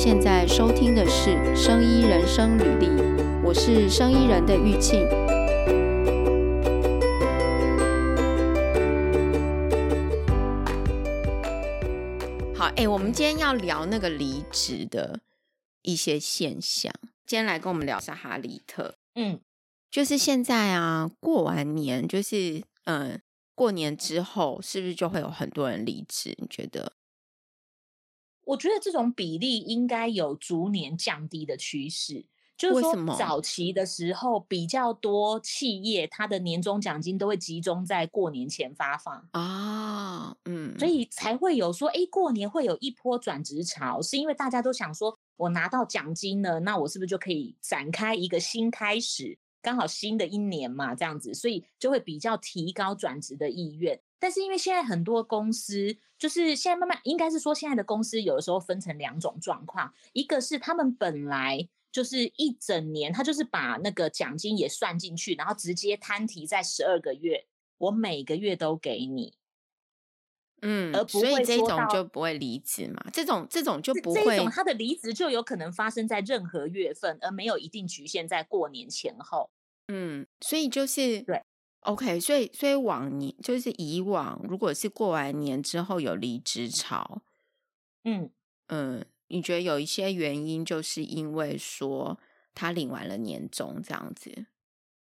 现在收听的是《生医人生履历》，我是生医人的玉庆。好，哎，我们今天要聊那个离职的一些现象。今天来跟我们聊一下哈利特。嗯，就是现在啊，过完年，就是嗯，过年之后，是不是就会有很多人离职？你觉得？我觉得这种比例应该有逐年降低的趋势，就是说早期的时候比较多企业它的年终奖金都会集中在过年前发放啊，嗯，所以才会有说，哎，过年会有一波转职潮，是因为大家都想说，我拿到奖金了，那我是不是就可以展开一个新开始？刚好新的一年嘛，这样子，所以就会比较提高转职的意愿。但是因为现在很多公司，就是现在慢慢应该是说，现在的公司有的时候分成两种状况，一个是他们本来就是一整年，他就是把那个奖金也算进去，然后直接摊提在十二个月，我每个月都给你，嗯，而不会所以这种就不会离职嘛，这种这种就不会，这种他的离职就有可能发生在任何月份，而没有一定局限在过年前后，嗯，所以就是对。OK，所以所以往年就是以往，如果是过完年之后有离职潮，嗯。嗯，你觉得有一些原因，就是因为说他领完了年终这样子，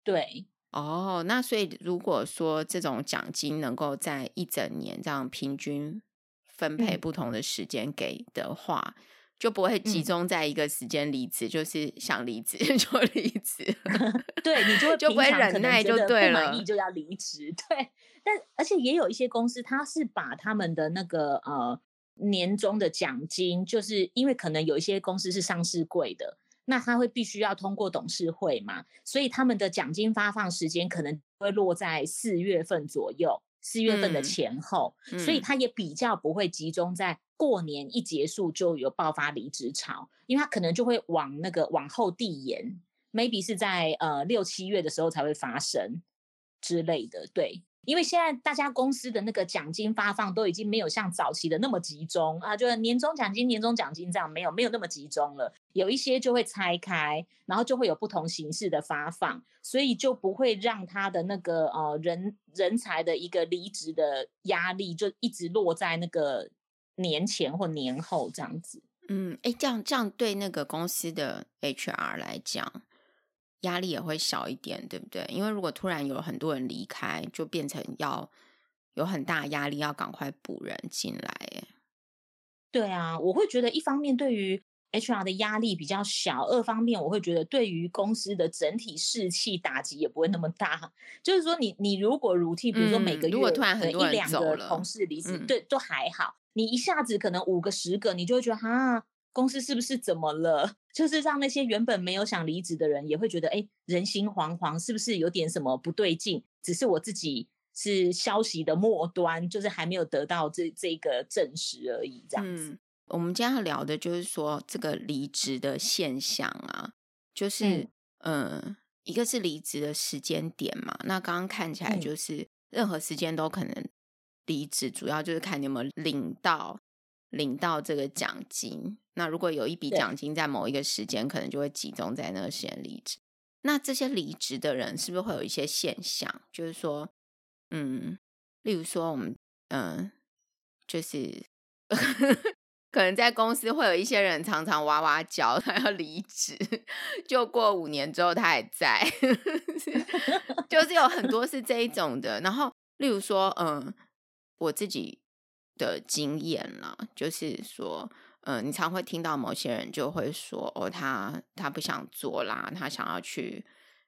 对，哦，那所以如果说这种奖金能够在一整年这样平均分配不同的时间给的话。嗯就不会集中在一个时间离职，嗯、就是想离职 就离职。对，你就会 就不会忍耐就对了，不满意就要离职。对，但而且也有一些公司，他是把他们的那个呃年终的奖金，就是因为可能有一些公司是上市贵的，那他会必须要通过董事会嘛，所以他们的奖金发放时间可能会落在四月份左右，四月份的前后，嗯、所以他也比较不会集中在。过年一结束就有爆发离职潮，因为他可能就会往那个往后递延，maybe 是在呃六七月的时候才会发生之类的。对，因为现在大家公司的那个奖金发放都已经没有像早期的那么集中啊，就是年终奖金、年终奖金这样没有没有那么集中了，有一些就会拆开，然后就会有不同形式的发放，所以就不会让他的那个呃人人才的一个离职的压力就一直落在那个。年前或年后这样子，嗯，哎，这样这样对那个公司的 HR 来讲，压力也会小一点，对不对？因为如果突然有很多人离开，就变成要有很大压力，要赶快补人进来。哎，对啊，我会觉得一方面对于 HR 的压力比较小，二方面我会觉得对于公司的整体士气打击也不会那么大。就是说你，你你如果 routine，比如说每个月、嗯、如果突然很多人走了，一两个同事离职，嗯、对，都还好。你一下子可能五个十个，你就会觉得哈，公司是不是怎么了？就是让那些原本没有想离职的人也会觉得，哎，人心惶惶，是不是有点什么不对劲？只是我自己是消息的末端，就是还没有得到这这个证实而已。这样子，嗯，我们今天要聊的就是说这个离职的现象啊，就是嗯，呃，一个是离职的时间点嘛，那刚刚看起来就是任何时间都可能。离职主要就是看你有没有领到领到这个奖金。那如果有一笔奖金在某一个时间，可能就会集中在那个时间离职。那这些离职的人是不是会有一些现象？就是说，嗯，例如说我们，嗯，就是 可能在公司会有一些人常常哇哇叫，他要离职，就过五年之后他还在，就是有很多是这一种的。然后，例如说，嗯。我自己的经验啦，就是说，嗯，你常会听到某些人就会说，哦，他他不想做啦，他想要去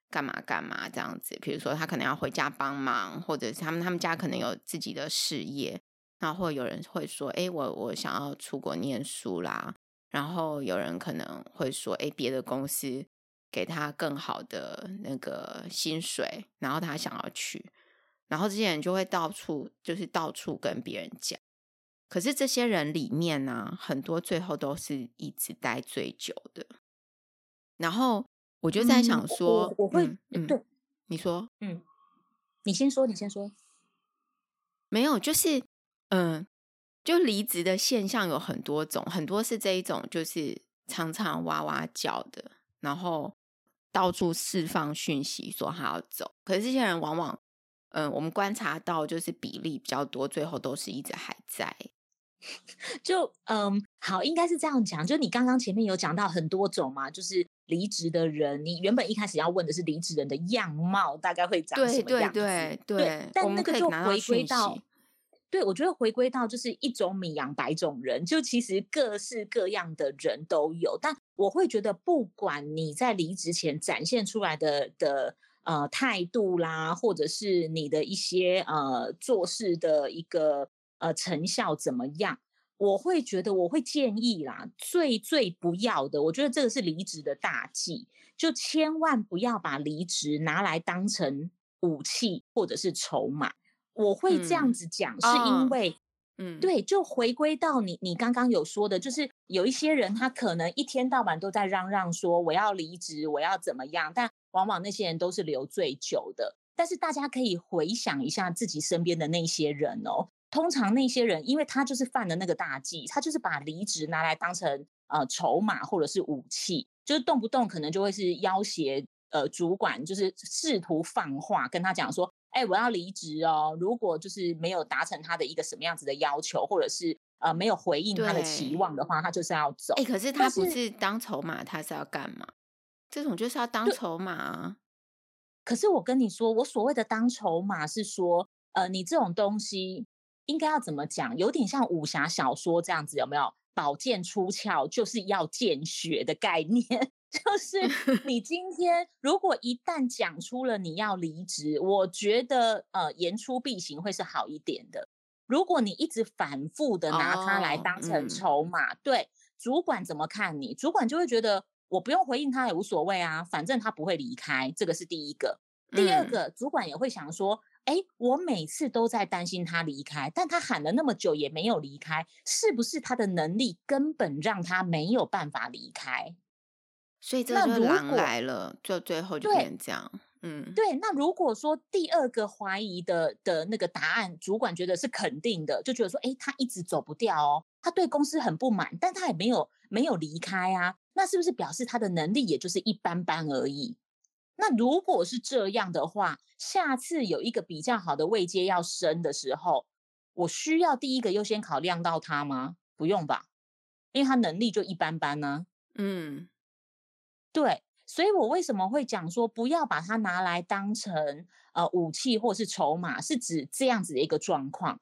干嘛干嘛这样子。比如说，他可能要回家帮忙，或者是他们他们家可能有自己的事业，然后有人会说，哎，我我想要出国念书啦。然后有人可能会说，哎，别的公司给他更好的那个薪水，然后他想要去。然后这些人就会到处，就是到处跟别人讲。可是这些人里面呢、啊，很多最后都是一直待最久的。然后我就在想说，嗯、我，我会、嗯、对你说，嗯，你先说，你先说。没有，就是嗯，就离职的现象有很多种，很多是这一种，就是常常哇哇叫的，然后到处释放讯息说他要走。可是这些人往往，嗯、呃，我们观察到就是比例比较多，最后都是一直还在。就嗯，好，应该是这样讲。就你刚刚前面有讲到很多种嘛，就是离职的人，你原本一开始要问的是离职人的样貌大概会长什么样子？对对对对，但那个就回归到，对，我觉得回归到就是一种米养百种人，就其实各式各样的人都有。但我会觉得，不管你在离职前展现出来的的呃态度啦，或者是你的一些呃做事的一个。呃，成效怎么样？我会觉得，我会建议啦，最最不要的，我觉得这个是离职的大忌，就千万不要把离职拿来当成武器或者是筹码。我会这样子讲，嗯、是因为，嗯，对，就回归到你你刚刚有说的，就是有一些人他可能一天到晚都在嚷嚷说我要离职，我要怎么样，但往往那些人都是留最久的。但是大家可以回想一下自己身边的那些人哦。通常那些人，因为他就是犯了那个大忌，他就是把离职拿来当成呃筹码或者是武器，就是动不动可能就会是要挟呃主管，就是试图放话跟他讲说，哎，我要离职哦，如果就是没有达成他的一个什么样子的要求，或者是呃没有回应他的期望的话，他就是要走。哎，可是他不是当筹码，他是要干嘛？这种就是要当筹码啊。可是我跟你说，我所谓的当筹码是说，呃，你这种东西。应该要怎么讲？有点像武侠小说这样子，有没有？宝剑出鞘就是要见血的概念，就是你 今天如果一旦讲出了你要离职，我觉得呃言出必行会是好一点的。如果你一直反复的拿它来当成筹码，哦嗯、对主管怎么看你？主管就会觉得我不用回应他也无所谓啊，反正他不会离开，这个是第一个。第二个，嗯、主管也会想说。哎，我每次都在担心他离开，但他喊了那么久也没有离开，是不是他的能力根本让他没有办法离开？所以这就狼来了，就最后就变成这样。嗯，对。那如果说第二个怀疑的的那个答案，主管觉得是肯定的，就觉得说，哎，他一直走不掉哦，他对公司很不满，但他也没有没有离开啊，那是不是表示他的能力也就是一般般而已？那如果是这样的话，下次有一个比较好的位阶要升的时候，我需要第一个优先考量到他吗？不用吧，因为他能力就一般般呢。嗯，对，所以我为什么会讲说不要把它拿来当成呃武器或是筹码，是指这样子的一个状况。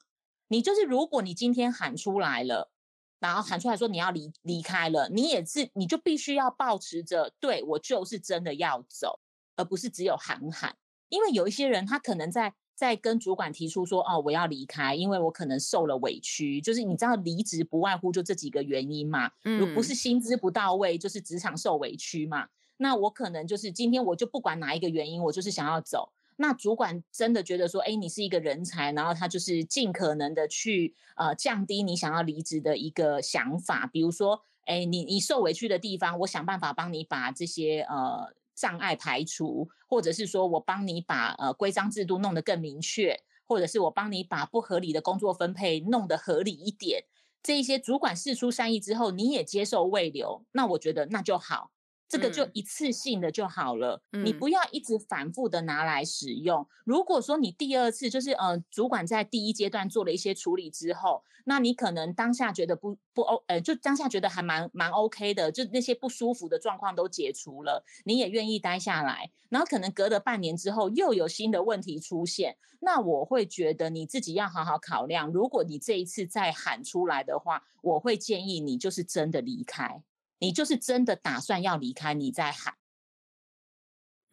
你就是如果你今天喊出来了，然后喊出来说你要离离开了，你也是你就必须要保持着，对，我就是真的要走。而不是只有喊喊，因为有一些人他可能在在跟主管提出说，哦，我要离开，因为我可能受了委屈，就是你知道离职不外乎就这几个原因嘛，嗯不是薪资不到位，就是职场受委屈嘛。那我可能就是今天我就不管哪一个原因，我就是想要走。那主管真的觉得说，哎，你是一个人才，然后他就是尽可能的去呃降低你想要离职的一个想法，比如说，哎，你你受委屈的地方，我想办法帮你把这些呃。障碍排除，或者是说我帮你把呃规章制度弄得更明确，或者是我帮你把不合理的工作分配弄得合理一点，这一些主管事出善意之后，你也接受未留，那我觉得那就好。这个就一次性的就好了，嗯、你不要一直反复的拿来使用。嗯、如果说你第二次就是呃，主管在第一阶段做了一些处理之后，那你可能当下觉得不不 O，呃，就当下觉得还蛮蛮 OK 的，就那些不舒服的状况都解除了，你也愿意待下来。然后可能隔了半年之后又有新的问题出现，那我会觉得你自己要好好考量。如果你这一次再喊出来的话，我会建议你就是真的离开。你就是真的打算要离开，你再喊。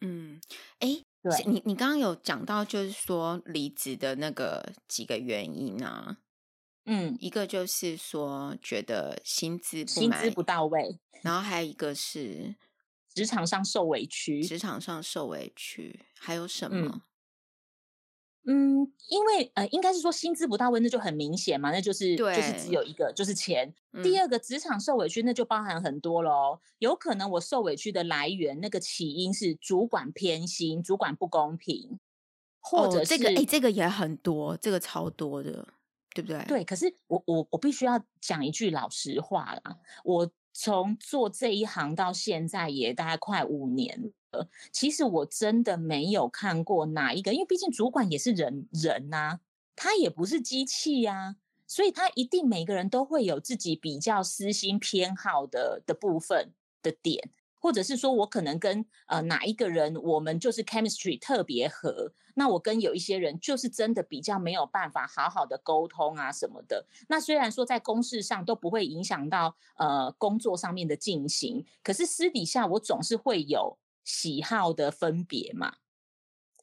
嗯，哎，对，你你刚刚有讲到，就是说离职的那个几个原因啊。嗯，一个就是说觉得薪资薪资不到位，然后还有一个是职场上受委屈，职场上受委屈，还有什么？嗯嗯，因为呃，应该是说薪资不到位，那就很明显嘛，那就是对就是只有一个，就是钱。嗯、第二个职场受委屈，那就包含很多喽。有可能我受委屈的来源，那个起因是主管偏心，主管不公平，或者是、哦、这个哎，这个也很多，这个超多的，对不对？对，可是我我我必须要讲一句老实话啦，我从做这一行到现在也大概快五年了，其实我真的没有看过哪一个，因为毕竟主管也是人人呐、啊，他也不是机器呀、啊，所以他一定每个人都会有自己比较私心偏好的的部分的点。或者是说，我可能跟呃哪一个人，我们就是 chemistry 特别合，那我跟有一些人就是真的比较没有办法好好的沟通啊什么的。那虽然说在公事上都不会影响到呃工作上面的进行，可是私底下我总是会有喜好的分别嘛。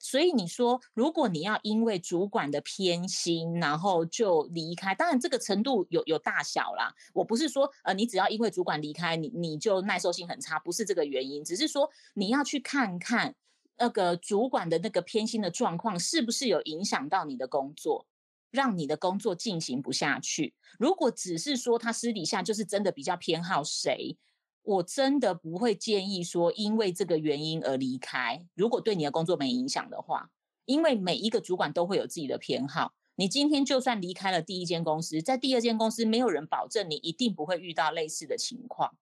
所以你说，如果你要因为主管的偏心，然后就离开，当然这个程度有有大小啦。我不是说，呃，你只要因为主管离开，你你就耐受性很差，不是这个原因，只是说你要去看看那个主管的那个偏心的状况，是不是有影响到你的工作，让你的工作进行不下去。如果只是说他私底下就是真的比较偏好谁。我真的不会建议说，因为这个原因而离开。如果对你的工作没影响的话，因为每一个主管都会有自己的偏好。你今天就算离开了第一间公司，在第二间公司，没有人保证你一定不会遇到类似的情况。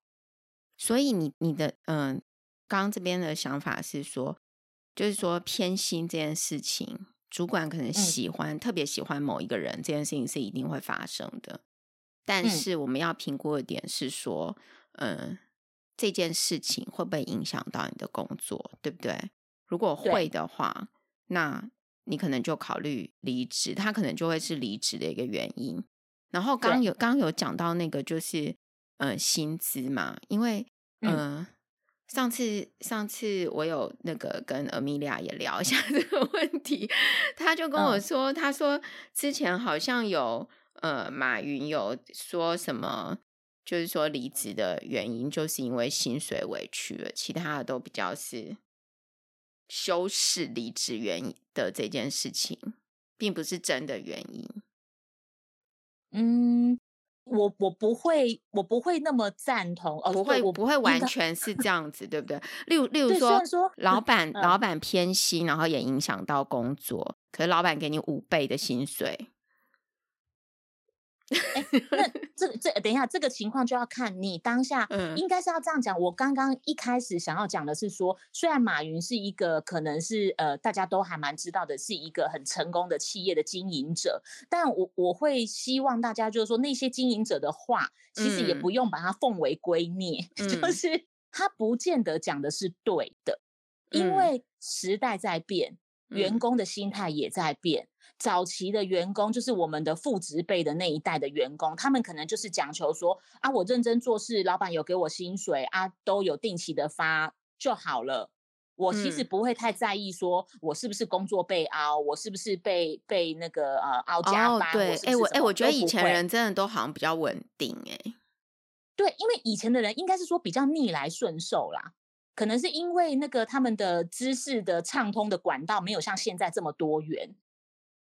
所以你你的嗯，刚刚这边的想法是说，就是说偏心这件事情，主管可能喜欢、嗯、特别喜欢某一个人，这件事情是一定会发生的。但是我们要评估的点是说，嗯。这件事情会不会影响到你的工作，对不对？如果会的话，那你可能就考虑离职，他可能就会是离职的一个原因。然后刚有刚有讲到那个就是呃薪资嘛，因为嗯、呃、上次上次我有那个跟 Amelia 也聊一下这个问题，他就跟我说，嗯、他说之前好像有呃马云有说什么。就是说离职的原因，就是因为薪水委屈了，其他的都比较是修饰离职原因的这件事情，并不是真的原因。嗯，我我不会，我不会那么赞同，哦，不会，我不会完全是这样子，对不对？例如，例如说，说老板、嗯、老板偏心，然后也影响到工作，可是老板给你五倍的薪水。哎，那 这这等一下，这个情况就要看你当下，应该是要这样讲。我刚刚一开始想要讲的是说，虽然马云是一个可能是呃大家都还蛮知道的，是一个很成功的企业的经营者，但我我会希望大家就是说，那些经营者的话，其实也不用把它奉为圭臬，嗯、就是他不见得讲的是对的，因为时代在变。员工的心态也在变。早期的员工就是我们的父职辈的那一代的员工，他们可能就是讲求说啊，我认真做事，老板有给我薪水啊，都有定期的发就好了。我其实不会太在意说我是不是工作被熬，我是不是被被那个呃熬加班。哦、对，哎我哎我觉得以前人真的都好像比较稳定哎。对，因为以前的人应该是说比较逆来顺受啦。可能是因为那个他们的知识的畅通的管道没有像现在这么多元，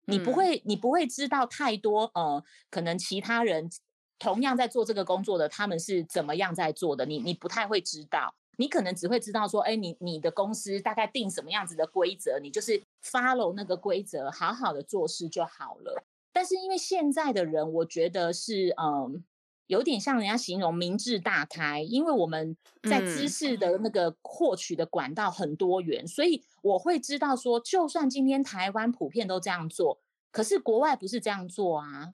你不会你不会知道太多呃，可能其他人同样在做这个工作的他们是怎么样在做的，你你不太会知道，你可能只会知道说，哎，你你的公司大概定什么样子的规则，你就是 follow 那个规则，好好的做事就好了。但是因为现在的人，我觉得是嗯。呃有点像人家形容明智大开，因为我们在知识的那个获取的管道很多元，嗯、所以我会知道说，就算今天台湾普遍都这样做，可是国外不是这样做啊。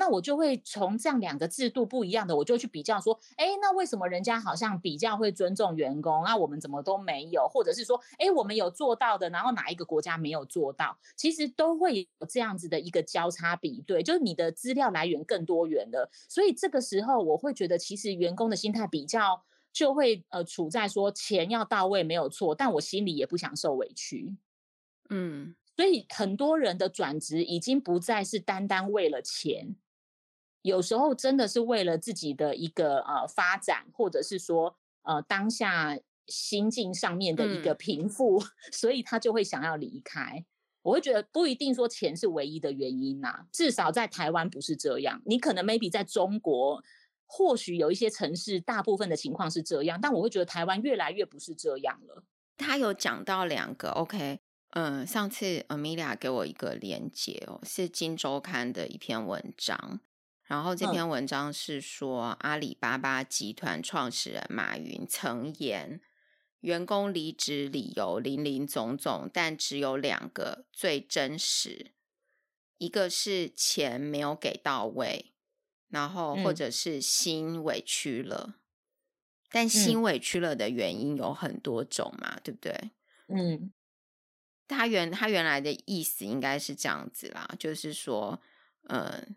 那我就会从这样两个制度不一样的，我就去比较说，哎，那为什么人家好像比较会尊重员工，那我们怎么都没有？或者是说，哎，我们有做到的，然后哪一个国家没有做到？其实都会有这样子的一个交叉比对，就是你的资料来源更多元了。所以这个时候，我会觉得其实员工的心态比较就会呃处在说钱要到位没有错，但我心里也不想受委屈。嗯，所以很多人的转职已经不再是单单为了钱。有时候真的是为了自己的一个呃发展，或者是说呃当下心境上面的一个平复，嗯、所以他就会想要离开。我会觉得不一定说钱是唯一的原因呐、啊，至少在台湾不是这样。你可能 maybe 在中国，或许有一些城市，大部分的情况是这样，但我会觉得台湾越来越不是这样了。他有讲到两个 OK，嗯，上次 Amelia 给我一个连接哦，是《金周刊》的一篇文章。然后这篇文章是说，嗯、阿里巴巴集团创始人马云曾言，员工离职理由林林总总，但只有两个最真实，一个是钱没有给到位，然后或者是心委屈了。嗯、但心委屈了的原因有很多种嘛，嗯、对不对？嗯，他原他原来的意思应该是这样子啦，就是说，嗯。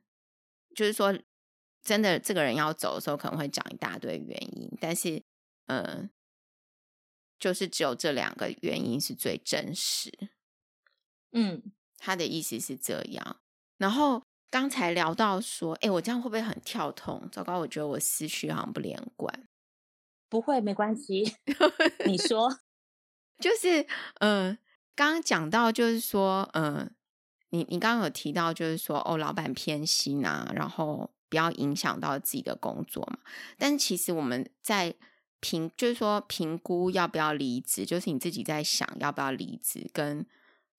就是说，真的，这个人要走的时候，可能会讲一大堆原因，但是，嗯，就是只有这两个原因是最真实。嗯，他的意思是这样。然后刚才聊到说，哎，我这样会不会很跳痛？糟糕，我觉得我思绪好像不连贯。不会，没关系。你说，就是，嗯，刚刚讲到，就是说，嗯。你你刚刚有提到，就是说哦，老板偏心啊，然后不要影响到自己的工作嘛。但其实我们在评，就是说评估要不要离职，就是你自己在想要不要离职，跟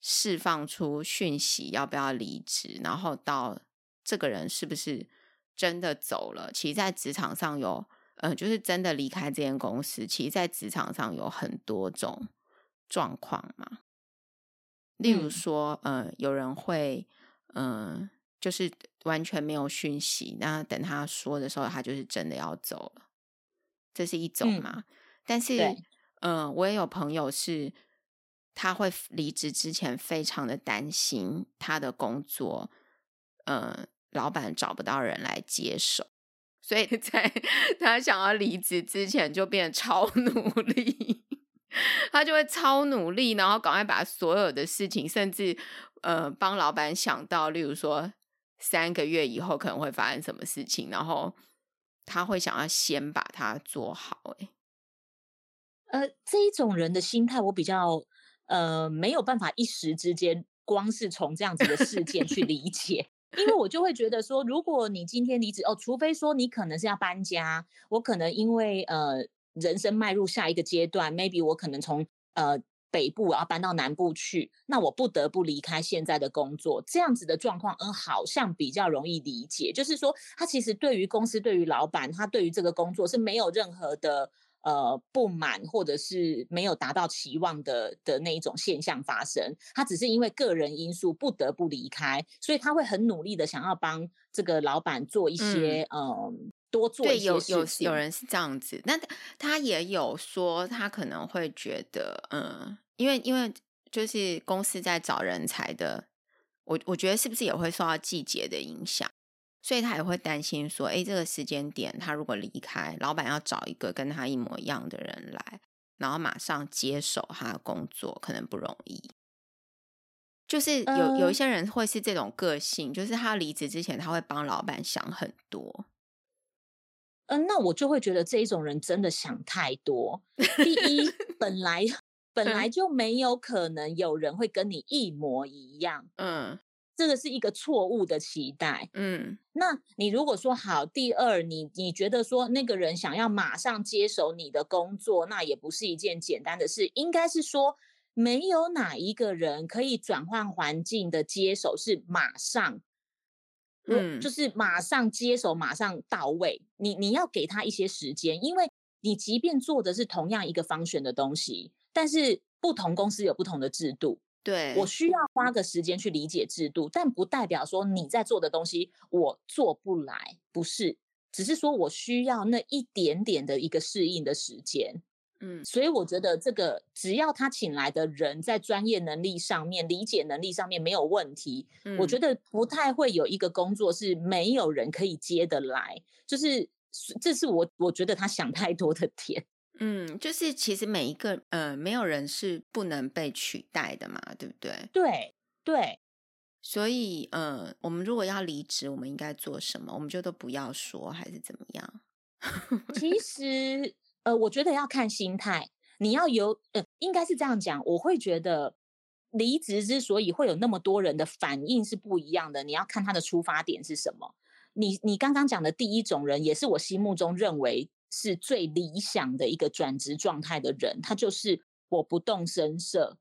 释放出讯息要不要离职，然后到这个人是不是真的走了。其实，在职场上有，呃，就是真的离开这间公司。其实，在职场上有很多种状况嘛。例如说，嗯、呃，有人会，嗯、呃，就是完全没有讯息，那等他说的时候，他就是真的要走了，这是一种嘛。嗯、但是，嗯、呃，我也有朋友是，他会离职之前非常的担心他的工作，嗯、呃，老板找不到人来接手，所以 在他想要离职之前就变得超努力。他就会超努力，然后赶快把所有的事情，甚至呃帮老板想到，例如说三个月以后可能会发生什么事情，然后他会想要先把它做好。哎，呃，这一种人的心态，我比较呃没有办法一时之间光是从这样子的事件去理解，因为我就会觉得说，如果你今天离职哦，除非说你可能是要搬家，我可能因为呃。人生迈入下一个阶段，maybe 我可能从呃北部我要搬到南部去，那我不得不离开现在的工作，这样子的状况，嗯，好像比较容易理解。就是说，他其实对于公司、对于老板，他对于这个工作是没有任何的呃不满，或者是没有达到期望的的那一种现象发生。他只是因为个人因素不得不离开，所以他会很努力的想要帮这个老板做一些嗯。呃多做一些事情。对，有有有人是这样子，那他也有说，他可能会觉得，嗯，因为因为就是公司在找人才的，我我觉得是不是也会受到季节的影响，所以他也会担心说，哎，这个时间点他如果离开，老板要找一个跟他一模一样的人来，然后马上接手他的工作，可能不容易。就是有有一些人会是这种个性，就是他离职之前，他会帮老板想很多。嗯，那我就会觉得这一种人真的想太多。第一，本来 本来就没有可能有人会跟你一模一样。嗯，这个是一个错误的期待。嗯，那你如果说好，第二，你你觉得说那个人想要马上接手你的工作，那也不是一件简单的事。应该是说，没有哪一个人可以转换环境的接手是马上。嗯，就是马上接手，马上到位。你你要给他一些时间，因为你即便做的是同样一个 function 的东西，但是不同公司有不同的制度。对，我需要花个时间去理解制度，但不代表说你在做的东西我做不来，不是，只是说我需要那一点点的一个适应的时间。嗯，所以我觉得这个只要他请来的人在专业能力上面、理解能力上面没有问题，嗯，我觉得不太会有一个工作是没有人可以接得来。就是这是我我觉得他想太多的点。嗯，就是其实每一个呃，没有人是不能被取代的嘛，对不对？对对。所以呃，我们如果要离职，我们应该做什么？我们就都不要说，还是怎么样？其实。呃，我觉得要看心态，你要有，呃，应该是这样讲。我会觉得离职之所以会有那么多人的反应是不一样的，你要看他的出发点是什么。你你刚刚讲的第一种人，也是我心目中认为是最理想的一个转职状态的人，他就是我不动声色，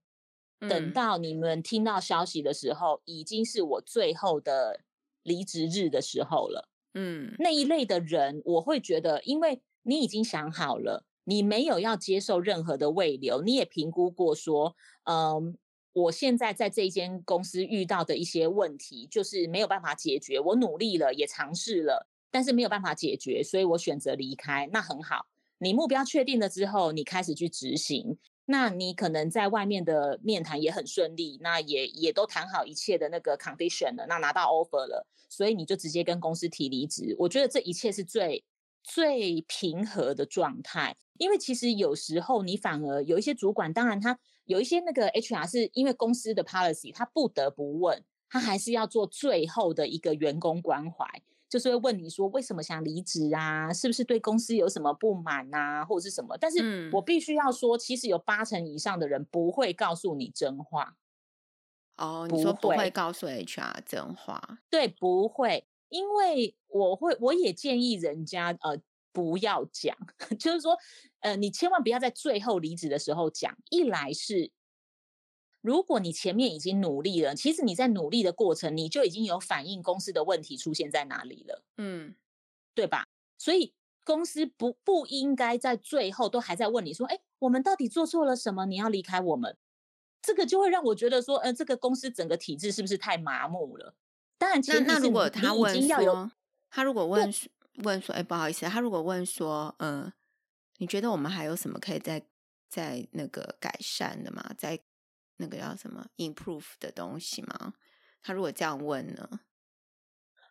等到你们听到消息的时候，已经是我最后的离职日的时候了。嗯，那一类的人，我会觉得，因为你已经想好了，你没有要接受任何的慰留，你也评估过说，嗯，我现在在这间公司遇到的一些问题，就是没有办法解决，我努力了，也尝试了，但是没有办法解决，所以我选择离开，那很好。你目标确定了之后，你开始去执行，那你可能在外面的面谈也很顺利，那也也都谈好一切的那个 condition 了，那拿到 offer 了，所以你就直接跟公司提离职。我觉得这一切是最最平和的状态，因为其实有时候你反而有一些主管，当然他有一些那个 HR 是因为公司的 policy，他不得不问，他还是要做最后的一个员工关怀。就是会问你说为什么想离职啊？是不是对公司有什么不满啊，或者是什么？但是我必须要说，其实有八成以上的人不会告诉你真话。哦，你说不会告诉 HR 真话？对，不会，因为我会，我也建议人家呃不要讲，就是说呃你千万不要在最后离职的时候讲，一来是。如果你前面已经努力了，其实你在努力的过程，你就已经有反映公司的问题出现在哪里了，嗯，对吧？所以公司不不应该在最后都还在问你说，哎，我们到底做错了什么？你要离开我们？这个就会让我觉得说，呃，这个公司整个体制是不是太麻木了？当然，那那如果他问说，他如果问问说，哎，不好意思，他如果问说，嗯、呃，你觉得我们还有什么可以再再那个改善的吗？在那个叫什么 improve 的东西吗？他如果这样问呢？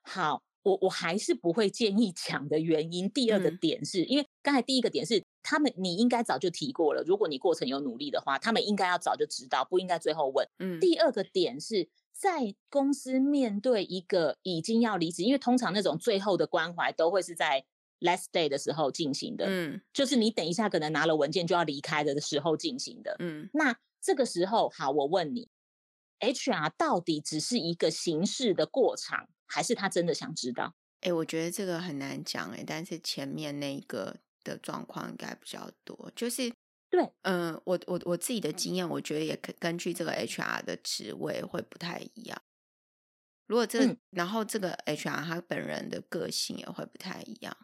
好，我我还是不会建议讲的原因。第二个点是、嗯、因为刚才第一个点是他们你应该早就提过了，如果你过程有努力的话，他们应该要早就知道，不应该最后问。嗯。第二个点是在公司面对一个已经要离职，因为通常那种最后的关怀都会是在 last day 的时候进行的。嗯。就是你等一下可能拿了文件就要离开的时候进行的。嗯。那。这个时候，好，我问你，HR 到底只是一个形式的过场，还是他真的想知道？哎，我觉得这个很难讲，哎，但是前面那个的状况应该比较多，就是对，嗯、呃，我我我自己的经验，我觉得也可根据这个 HR 的职位会不太一样。如果这，嗯、然后这个 HR 他本人的个性也会不太一样。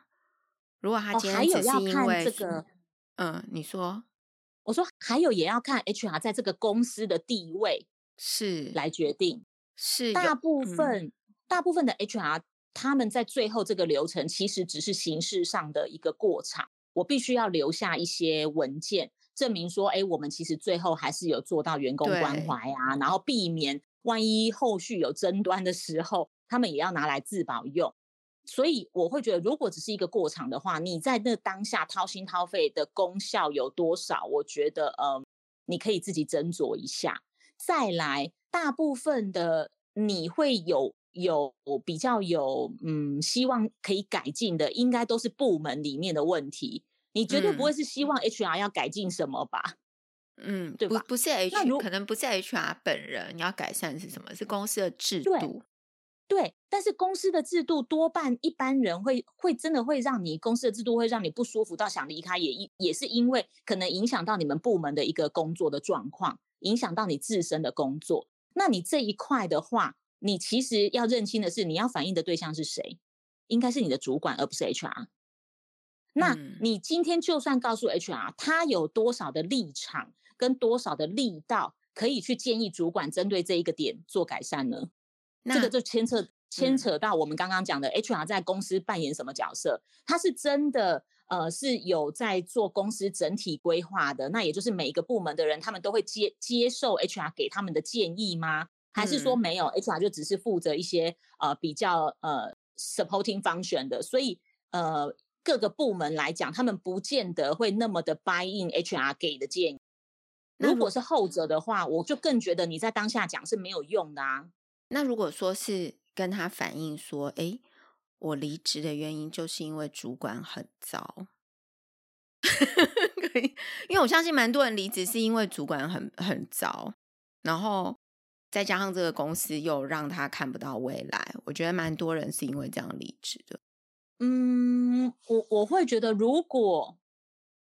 如果他今天只是因为、哦、这个，嗯，你说。我说还有也要看 HR 在这个公司的地位是来决定，是大部分、嗯、大部分的 HR 他们在最后这个流程其实只是形式上的一个过场，我必须要留下一些文件证明说，哎，我们其实最后还是有做到员工关怀啊，然后避免万一后续有争端的时候，他们也要拿来自保用。所以我会觉得，如果只是一个过场的话，你在那当下掏心掏肺的功效有多少？我觉得，呃，你可以自己斟酌一下。再来，大部分的你会有有比较有嗯希望可以改进的，应该都是部门里面的问题。你绝对不会是希望 HR 要改进什么吧？嗯，对吧？不，不是 HR，可能不是 HR 本人，你要改善是什么？是公司的制度。对，但是公司的制度多半一般人会会真的会让你公司的制度会让你不舒服到想离开，也一也是因为可能影响到你们部门的一个工作的状况，影响到你自身的工作。那你这一块的话，你其实要认清的是，你要反映的对象是谁？应该是你的主管，而不是 HR。那你今天就算告诉 HR，他有多少的立场跟多少的力道，可以去建议主管针对这一个点做改善呢？这个就牵扯牵扯到我们刚刚讲的 HR 在公司扮演什么角色？他是真的呃是有在做公司整体规划的，那也就是每一个部门的人他们都会接接受 HR 给他们的建议吗？还是说没有、嗯、HR 就只是负责一些呃比较呃 supporting function 的？所以呃各个部门来讲，他们不见得会那么的 buy in HR 给的建议。如果是后者的话，我就更觉得你在当下讲是没有用的啊。那如果说是跟他反映说，哎，我离职的原因就是因为主管很糟，因为我相信蛮多人离职是因为主管很很糟，然后再加上这个公司又让他看不到未来，我觉得蛮多人是因为这样离职的。嗯，我我会觉得，如果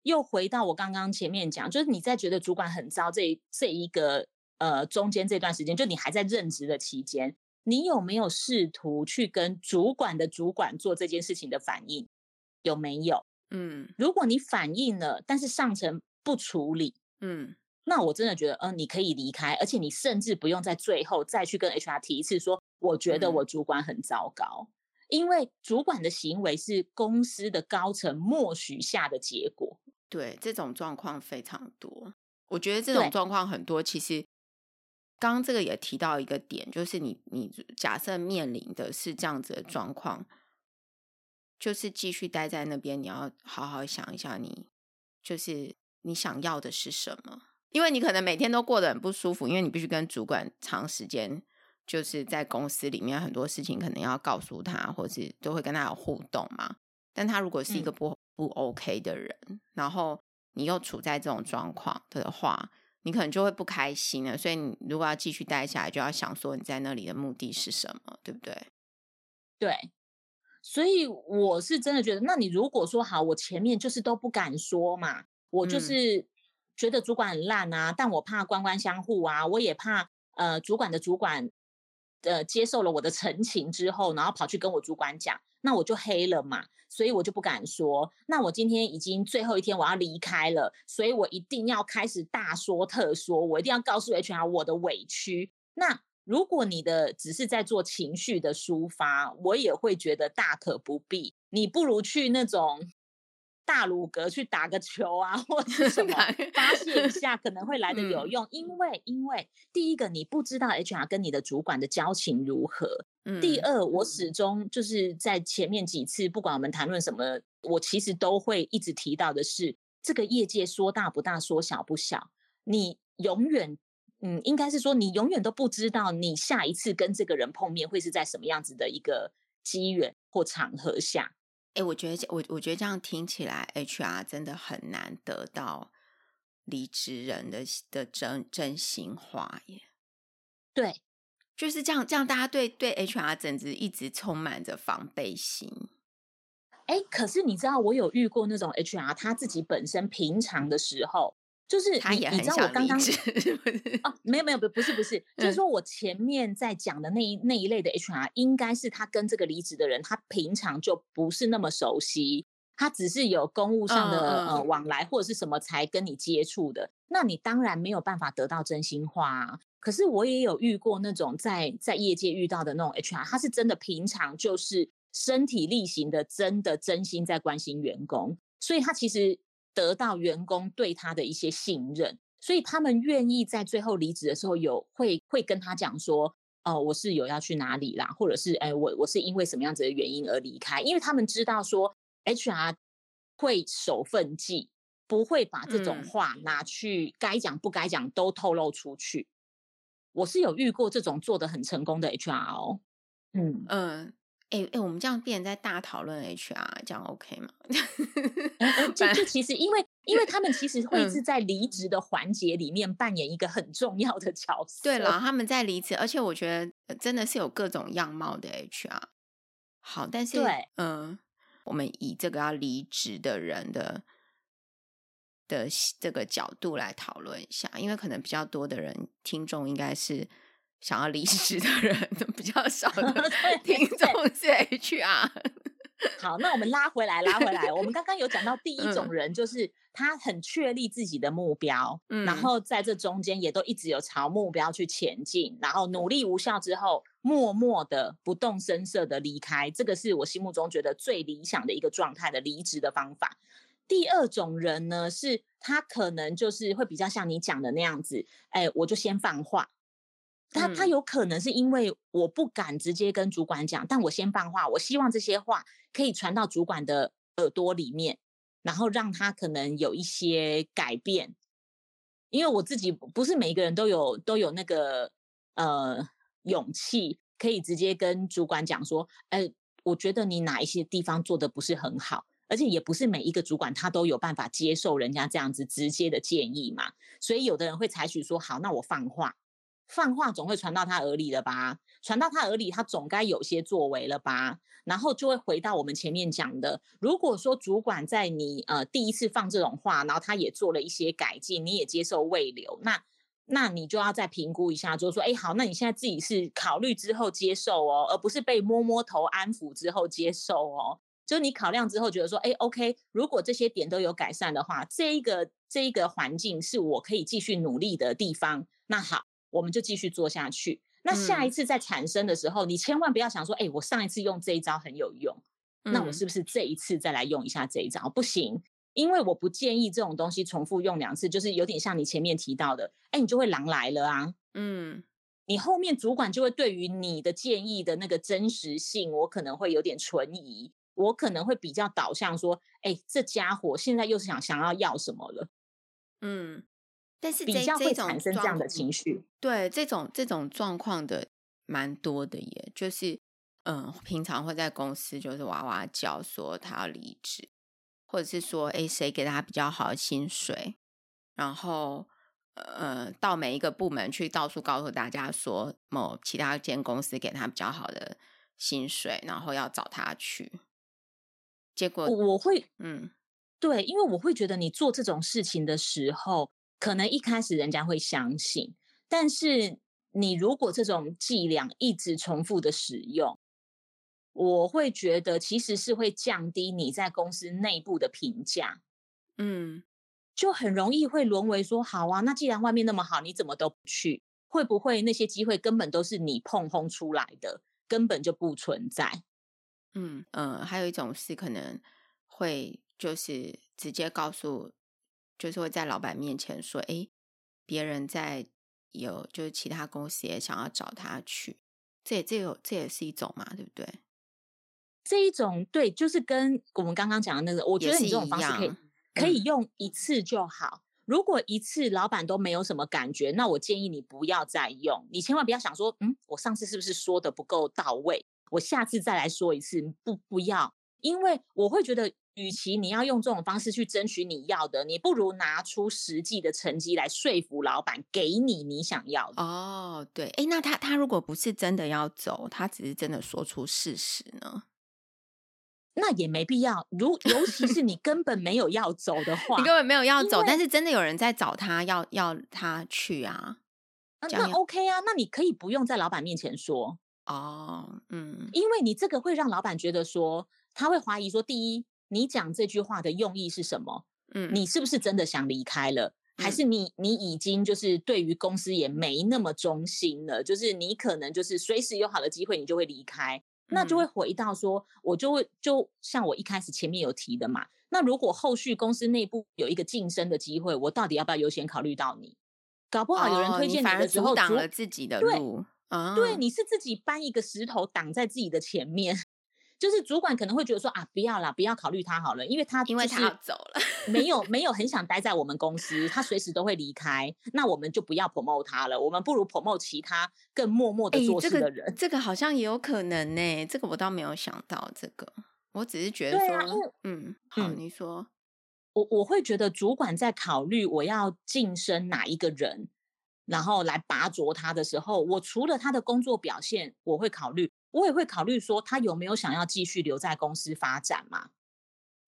又回到我刚刚前面讲，就是你在觉得主管很糟这这一个。呃，中间这段时间，就你还在任职的期间，你有没有试图去跟主管的主管做这件事情的反应？有没有？嗯，如果你反应了，但是上层不处理，嗯，那我真的觉得，嗯、呃，你可以离开，而且你甚至不用在最后再去跟 HR 提一次说，我觉得我主管很糟糕，嗯、因为主管的行为是公司的高层默许下的结果。对，这种状况非常多。我觉得这种状况很多，其实刚刚这个也提到一个点，就是你你假设面临的是这样子的状况，就是继续待在那边，你要好好想一下你，你就是你想要的是什么？因为你可能每天都过得很不舒服，因为你必须跟主管长时间就是在公司里面很多事情可能要告诉他，或是都会跟他有互动嘛。但他如果是一个不、嗯、不 OK 的人，然后。你又处在这种状况的话，你可能就会不开心了。所以你如果要继续待下来，就要想说你在那里的目的是什么，对不对？对。所以我是真的觉得，那你如果说好，我前面就是都不敢说嘛，我就是觉得主管很烂啊，但我怕官官相护啊，我也怕呃主管的主管呃接受了我的陈情之后，然后跑去跟我主管讲，那我就黑了嘛。所以我就不敢说。那我今天已经最后一天，我要离开了，所以我一定要开始大说特说，我一定要告诉 HR 我的委屈。那如果你的只是在做情绪的抒发，我也会觉得大可不必。你不如去那种。大鲁阁去打个球啊，或者什么发泄一下，可能会来的有用。嗯、因为，因为第一个你不知道 HR 跟你的主管的交情如何。嗯、第二，我始终就是在前面几次，不管我们谈论什么，我其实都会一直提到的是，这个业界说大不大，说小不小。你永远，嗯，应该是说你永远都不知道你下一次跟这个人碰面会是在什么样子的一个机缘或场合下。哎、欸，我觉得我我觉得这样听起来，HR 真的很难得到离职人的的真真心话耶。对，就是这样，这样大家对对 HR 简直一直充满着防备心。哎、欸，可是你知道，我有遇过那种 HR，他自己本身平常的时候。就是他也很想刚刚哦，没有没有不不是不是，就是说我前面在讲的那一那一类的 HR，应该是他跟这个离职的人，他平常就不是那么熟悉，他只是有公务上的呃往来或者是什么才跟你接触的，那你当然没有办法得到真心话啊。可是我也有遇过那种在在业界遇到的那种 HR，他是真的平常就是身体力行的，真的真心在关心员工，所以他其实。得到员工对他的一些信任，所以他们愿意在最后离职的时候有会会跟他讲说，哦、呃，我是有要去哪里啦，或者是哎，我我是因为什么样子的原因而离开，因为他们知道说 HR 会守份纪，不会把这种话拿去该讲不该讲都透露出去。我是有遇过这种做的很成功的 HR 哦，嗯。嗯。哎、欸、哎、欸，我们这样变成在大讨论 HR，这样 OK 吗？就就其实，因为因为他们其实 会是在离职的环节里面扮演一个很重要的角色。对了，他们在离职，而且我觉得真的是有各种样貌的 HR。好，但是对，嗯，我们以这个要离职的人的的这个角度来讨论一下，因为可能比较多的人听众应该是。想要离职的人 比较少的 听众是 HR。好，那我们拉回来，拉回来。我们刚刚有讲到第一种人，就是他很确立自己的目标，嗯，然后在这中间也都一直有朝目标去前进，然后努力无效之后，默默的不动声色的离开。这个是我心目中觉得最理想的一个状态的离职的方法。第二种人呢，是他可能就是会比较像你讲的那样子，哎，我就先放话。他他有可能是因为我不敢直接跟主管讲，但我先放话，我希望这些话可以传到主管的耳朵里面，然后让他可能有一些改变。因为我自己不是每一个人都有都有那个呃勇气，可以直接跟主管讲说，哎，我觉得你哪一些地方做的不是很好，而且也不是每一个主管他都有办法接受人家这样子直接的建议嘛，所以有的人会采取说，好，那我放话。放话总会传到他耳里了吧？传到他耳里，他总该有些作为了吧？然后就会回到我们前面讲的，如果说主管在你呃第一次放这种话，然后他也做了一些改进，你也接受未留，那那你就要再评估一下，就是说，哎，好，那你现在自己是考虑之后接受哦，而不是被摸摸头安抚之后接受哦。就你考量之后觉得说，哎，OK，如果这些点都有改善的话，这一个这一个环境是我可以继续努力的地方，那好，我们就继续做下去。那下一次再产生的时候，嗯、你千万不要想说，哎，我上一次用这一招很有用，那我是不是这一次再来用一下这一招？嗯、不行。因为我不建议这种东西重复用两次，就是有点像你前面提到的，哎，你就会狼来了啊。嗯，你后面主管就会对于你的建议的那个真实性，我可能会有点存疑，我可能会比较导向说，哎，这家伙现在又是想想要要什么了。嗯，但是比较会产生这样的情绪。对，这种这种状况的蛮多的耶，就是嗯，平常会在公司就是哇哇叫说他要离职。或者是说，哎，谁给他比较好的薪水？然后，呃，到每一个部门去到处告诉大家说，某其他间公司给他比较好的薪水，然后要找他去。结果我会，嗯，对，因为我会觉得你做这种事情的时候，可能一开始人家会相信，但是你如果这种伎俩一直重复的使用。我会觉得其实是会降低你在公司内部的评价，嗯，就很容易会沦为说，好啊，那既然外面那么好，你怎么都不去？会不会那些机会根本都是你碰轰出来的，根本就不存在？嗯嗯、呃，还有一种是可能会就是直接告诉，就是会在老板面前说，哎，别人在有就是其他公司也想要找他去，这也这有这也是一种嘛，对不对？这一种对，就是跟我们刚刚讲的那个，我觉得你这种方式可以可以用一次就好。如果一次老板都没有什么感觉，那我建议你不要再用。你千万不要想说，嗯，我上次是不是说的不够到位？我下次再来说一次，不不要，因为我会觉得，与其你要用这种方式去争取你要的，你不如拿出实际的成绩来说服老板，给你你想要的。哦，对，哎，那他他如果不是真的要走，他只是真的说出事实呢？那也没必要，如尤其是你根本没有要走的 话，你根本没有要走，但是真的有人在找他，要要他去啊。那 OK 啊，那你可以不用在老板面前说哦，嗯，因为你这个会让老板觉得说，他会怀疑说，第一，你讲这句话的用意是什么？嗯，你是不是真的想离开了，还是你你已经就是对于公司也没那么忠心了？就是你可能就是随时有好的机会，你就会离开。那就会回到说，我就会就像我一开始前面有提的嘛。那如果后续公司内部有一个晋升的机会，我到底要不要优先考虑到你？搞不好有人推荐你的时候，阻挡了自己的路。对，对，你是自己搬一个石头挡在自己的前面。就是主管可能会觉得说啊，不要啦，不要考虑他好了，因为他、因为他要走了，没有 没有很想待在我们公司，他随时都会离开，那我们就不要 promote 他了，我们不如 promote 其他更默默的做事的人。欸这个、这个好像也有可能呢，这个我倒没有想到这个，我只是觉得说，啊、嗯，好，嗯、你说，我我会觉得主管在考虑我要晋升哪一个人，然后来拔擢他的时候，我除了他的工作表现，我会考虑。我也会考虑说，他有没有想要继续留在公司发展嘛？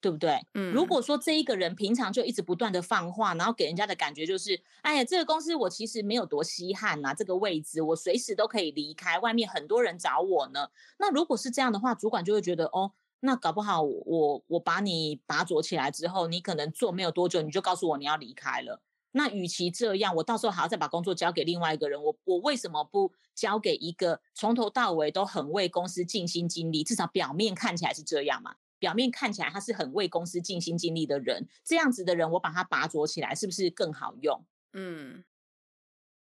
对不对？嗯，如果说这一个人平常就一直不断的放话，然后给人家的感觉就是，哎呀，这个公司我其实没有多稀罕呐，这个位置我随时都可以离开，外面很多人找我呢。那如果是这样的话，主管就会觉得，哦，那搞不好我我把你拔擢起来之后，你可能做没有多久，你就告诉我你要离开了。那与其这样，我到时候还要再把工作交给另外一个人，我我为什么不交给一个从头到尾都很为公司尽心尽力，至少表面看起来是这样嘛？表面看起来他是很为公司尽心尽力的人，这样子的人我把他拔擢起来，是不是更好用？嗯，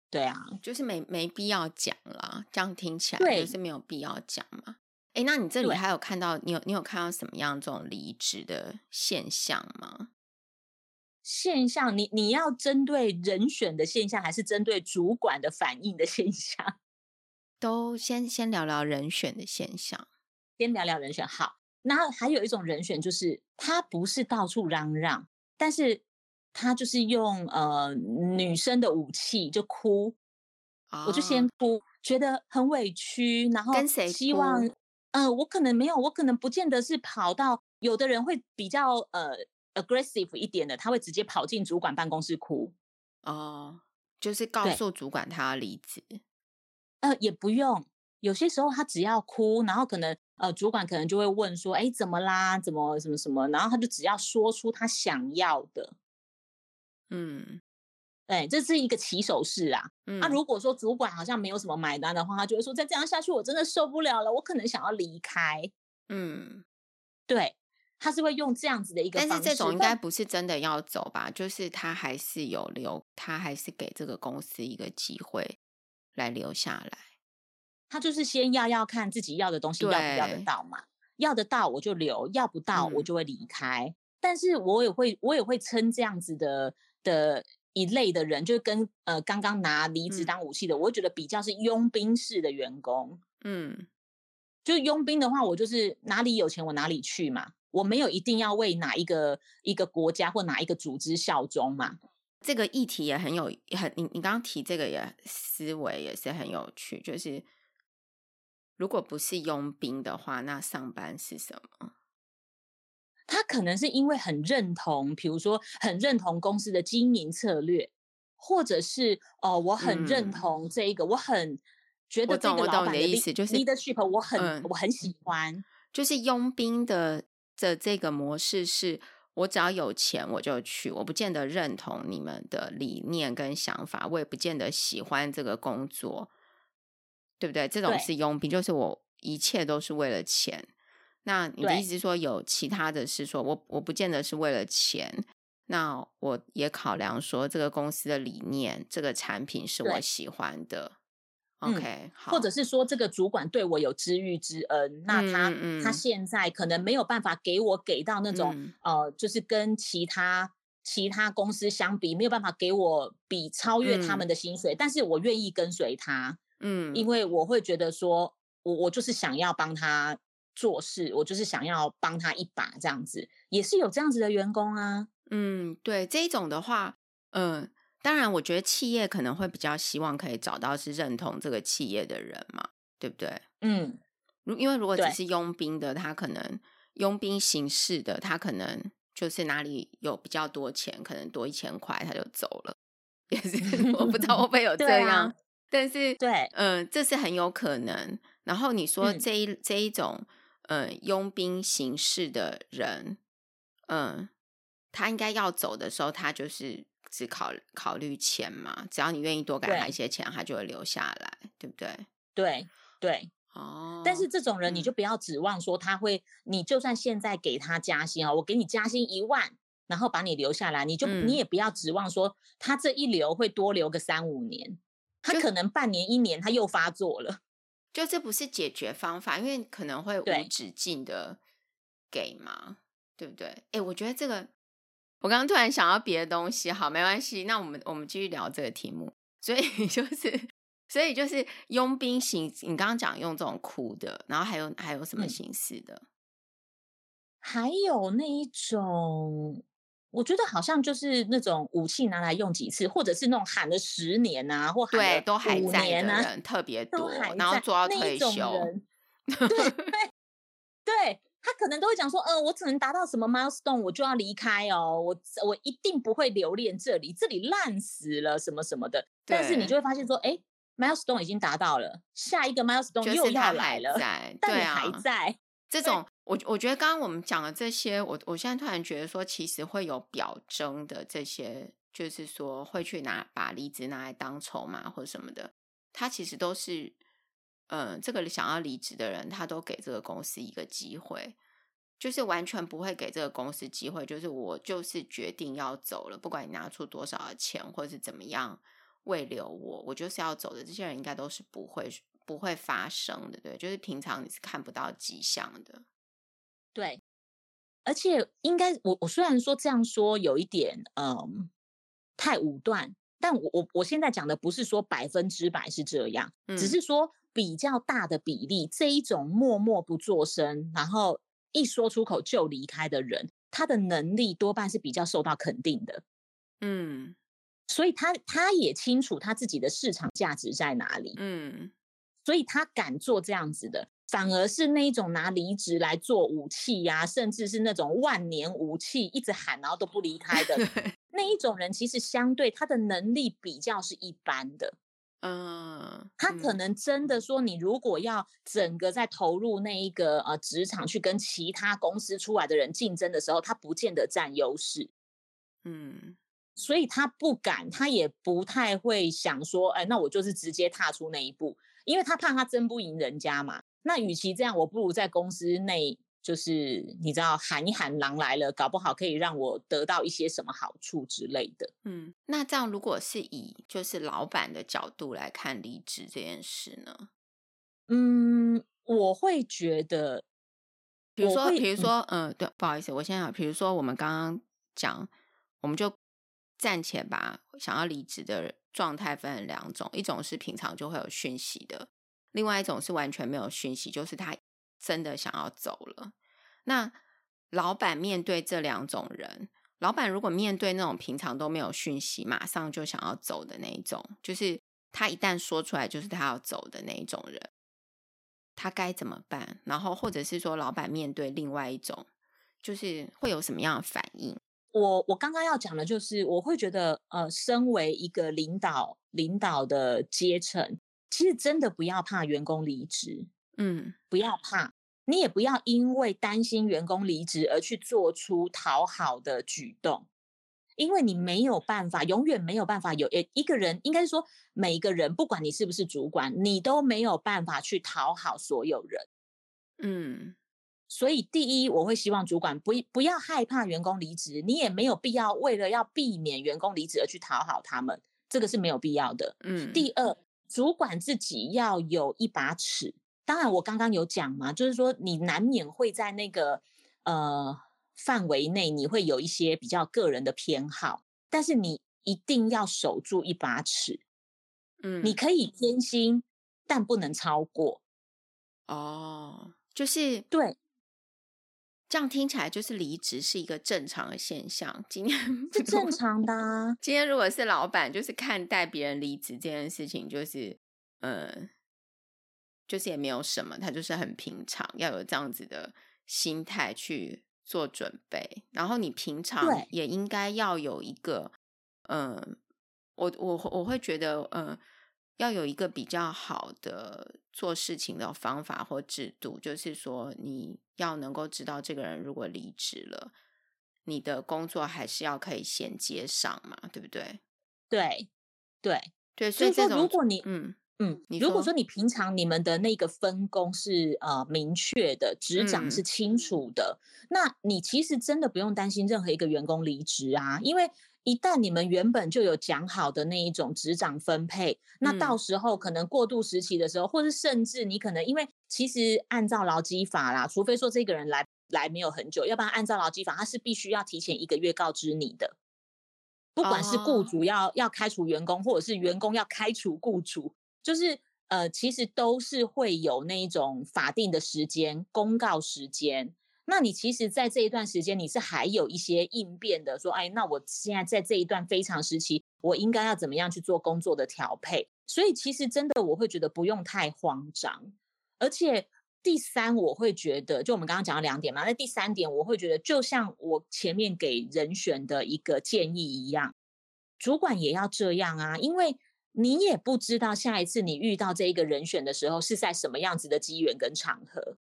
对啊，就是没没必要讲啦，这样听起来就是没有必要讲嘛。哎，那你这里还有看到你有你有看到什么样这种离职的现象吗？现象，你你要针对人选的现象，还是针对主管的反应的现象？都先先聊聊人选的现象，先聊聊人选。好，那还有一种人选，就是他不是到处嚷嚷，但是他就是用呃女生的武器就哭，哦、我就先哭，觉得很委屈，然后跟谁希望？嗯、呃，我可能没有，我可能不见得是跑到，有的人会比较呃。Aggressive 一点的，他会直接跑进主管办公室哭。哦，就是告诉主管他要离职。呃，也不用，有些时候他只要哭，然后可能呃，主管可能就会问说，哎，怎么啦？怎么什么什么？然后他就只要说出他想要的，嗯，对，这是一个起手式啊。那、嗯啊、如果说主管好像没有什么买单的话，他就会说，再这样下去，我真的受不了了，我可能想要离开。嗯，对，他是会用这样子的一个方式，但是这种应该不是真的要走吧？就是他还是有留，他还是给这个公司一个机会。来留下来，他就是先要要看自己要的东西要不要得到嘛，要得到我就留，要不到我就会离开。嗯、但是我也会我也会称这样子的的一类的人，就是跟呃刚刚拿离职当武器的，嗯、我会觉得比较是佣兵式的员工。嗯，就佣兵的话，我就是哪里有钱我哪里去嘛，我没有一定要为哪一个一个国家或哪一个组织效忠嘛。这个议题也很有很，你你刚刚提这个也思维也是很有趣，就是如果不是佣兵的话，那上班是什么？他可能是因为很认同，比如说很认同公司的经营策略，或者是哦，我很认同这一个，嗯、我很觉得这个老板的意思就是 leadership，我很、嗯、我很喜欢，就是佣兵的的这个模式是。我只要有钱我就去，我不见得认同你们的理念跟想法，我也不见得喜欢这个工作，对不对？这种是佣兵，就是我一切都是为了钱。那你的意思说，有其他的是说我我不见得是为了钱，那我也考量说这个公司的理念，这个产品是我喜欢的。OK，好，或者是说这个主管对我有知遇之恩，那他、他现在可能没有办法给我给到那种、嗯、呃，就是跟其他其他公司相比，没有办法给我比超越他们的薪水，嗯、但是我愿意跟随他，嗯，因。为我会觉得说我我就是想要帮他做事，我就是想要帮他一把这样子，也是有这样子的员工啊，嗯，对，这一种的话，嗯、呃。当然，我觉得企业可能会比较希望可以找到是认同这个企业的人嘛，对不对？嗯，如因为如果只是佣兵的，他可能佣兵形式的，他可能就是哪里有比较多钱，可能多一千块他就走了，也是我不知道会不会有 这样，啊、但是对，嗯、呃，这是很有可能。然后你说这一、嗯、这一种呃佣兵形式的人，嗯、呃，他应该要走的时候，他就是。只考考虑钱嘛，只要你愿意多给他一些钱，他就会留下来，对不对？对对哦。但是这种人，你就不要指望说他会，嗯、你就算现在给他加薪啊，我给你加薪一万，然后把你留下来，你就、嗯、你也不要指望说他这一留会多留个三五年，他可能半年一年他又发作了，就这不是解决方法，因为可能会无止境的给嘛，对，对不对？哎，我觉得这个。我刚刚突然想到别的东西，好，没关系，那我们我们继续聊这个题目。所以 就是，所以就是佣兵形，你刚刚讲用这种哭的，然后还有还有什么形式的？嗯，还有那一种，我觉得好像就是那种武器拿来用几次，或者是那种喊了十年啊，或喊了五年啊，对，都还在的人特别多，然后做到退休。对对对。他可能都会讲说，嗯、呃，我只能达到什么 milestone，我就要离开哦，我我一定不会留恋这里，这里烂死了，什么什么的。但是你就会发现说，哎，milestone 已经达到了，下一个 milestone 又要来了，在但你还在。啊、这种，我我觉得刚刚我们讲的这些，我我现在突然觉得说，其实会有表征的这些，就是说会去拿把离职拿来当筹码或者什么的，它其实都是。嗯，这个想要离职的人，他都给这个公司一个机会，就是完全不会给这个公司机会，就是我就是决定要走了，不管你拿出多少的钱或者是怎么样未留我，我就是要走的。这些人应该都是不会不会发生的，对，就是平常你是看不到迹象的，对。而且应该我我虽然说这样说有一点嗯太武断，但我我我现在讲的不是说百分之百是这样，嗯、只是说。比较大的比例，这一种默默不作声，然后一说出口就离开的人，他的能力多半是比较受到肯定的。嗯，所以他他也清楚他自己的市场价值在哪里。嗯，所以他敢做这样子的。反而是那一种拿离职来做武器呀、啊，甚至是那种万年武器，一直喊然后都不离开的 那一种人，其实相对他的能力比较是一般的。嗯，他可能真的说，你如果要整个在投入那一个呃职场去跟其他公司出来的人竞争的时候，他不见得占优势。嗯，所以他不敢，他也不太会想说，哎，那我就是直接踏出那一步，因为他怕他争不赢人家嘛。那与其这样，我不如在公司内，就是你知道喊一喊狼来了，搞不好可以让我得到一些什么好处之类的。嗯，那这样如果是以就是老板的角度来看离职这件事呢？嗯，我会觉得，比如说，比如说，嗯、呃，对，不好意思，我先讲，比如说我们刚刚讲，我们就暂且把想要离职的状态分成两种，一种是平常就会有讯息的。另外一种是完全没有讯息，就是他真的想要走了。那老板面对这两种人，老板如果面对那种平常都没有讯息，马上就想要走的那一种，就是他一旦说出来就是他要走的那一种人，他该怎么办？然后或者是说，老板面对另外一种，就是会有什么样的反应？我我刚刚要讲的就是，我会觉得，呃，身为一个领导领导的阶层。其实真的不要怕员工离职，嗯，不要怕，你也不要因为担心员工离职而去做出讨好的举动，因为你没有办法，永远没有办法有诶一个人，应该是说每一个人，不管你是不是主管，你都没有办法去讨好所有人，嗯，所以第一，我会希望主管不不要害怕员工离职，你也没有必要为了要避免员工离职而去讨好他们，这个是没有必要的，嗯，第二。主管自己要有一把尺，当然我刚刚有讲嘛，就是说你难免会在那个呃范围内，你会有一些比较个人的偏好，但是你一定要守住一把尺，嗯，你可以偏心，但不能超过。哦，就是对。这样听起来就是离职是一个正常的现象。今天是正常的啊。今天如果是老板，就是看待别人离职这件事情，就是呃，就是也没有什么，他就是很平常，要有这样子的心态去做准备。然后你平常也应该要有一个，嗯、呃，我我我会觉得，嗯、呃。要有一个比较好的做事情的方法或制度，就是说你要能够知道这个人如果离职了，你的工作还是要可以衔接上嘛，对不对？对，对，对。所以说，如果你嗯嗯，如果说你平常你们的那个分工是呃明确的，职掌是清楚的，嗯，那你其实真的不用担心任何一个员工离职啊，因为。一旦你们原本就有讲好的那一种职掌分配，那到时候可能过渡时期的时候，嗯、或是甚至你可能因为其实按照劳基法啦，除非说这个人来来没有很久，要不然按照劳基法他是必须要提前一个月告知你的。不管是雇主要、哦、要开除员工，或者是员工要开除雇主，就是呃，其实都是会有那一种法定的时间公告时间。那你其实，在这一段时间，你是还有一些应变的，说，哎，那我现在在这一段非常时期，我应该要怎么样去做工作的调配？所以，其实真的，我会觉得不用太慌张。而且，第三，我会觉得，就我们刚刚讲了两点嘛，那第三点，我会觉得，就像我前面给人选的一个建议一样，主管也要这样啊，因为你也不知道下一次你遇到这一个人选的时候是在什么样子的机缘跟场合。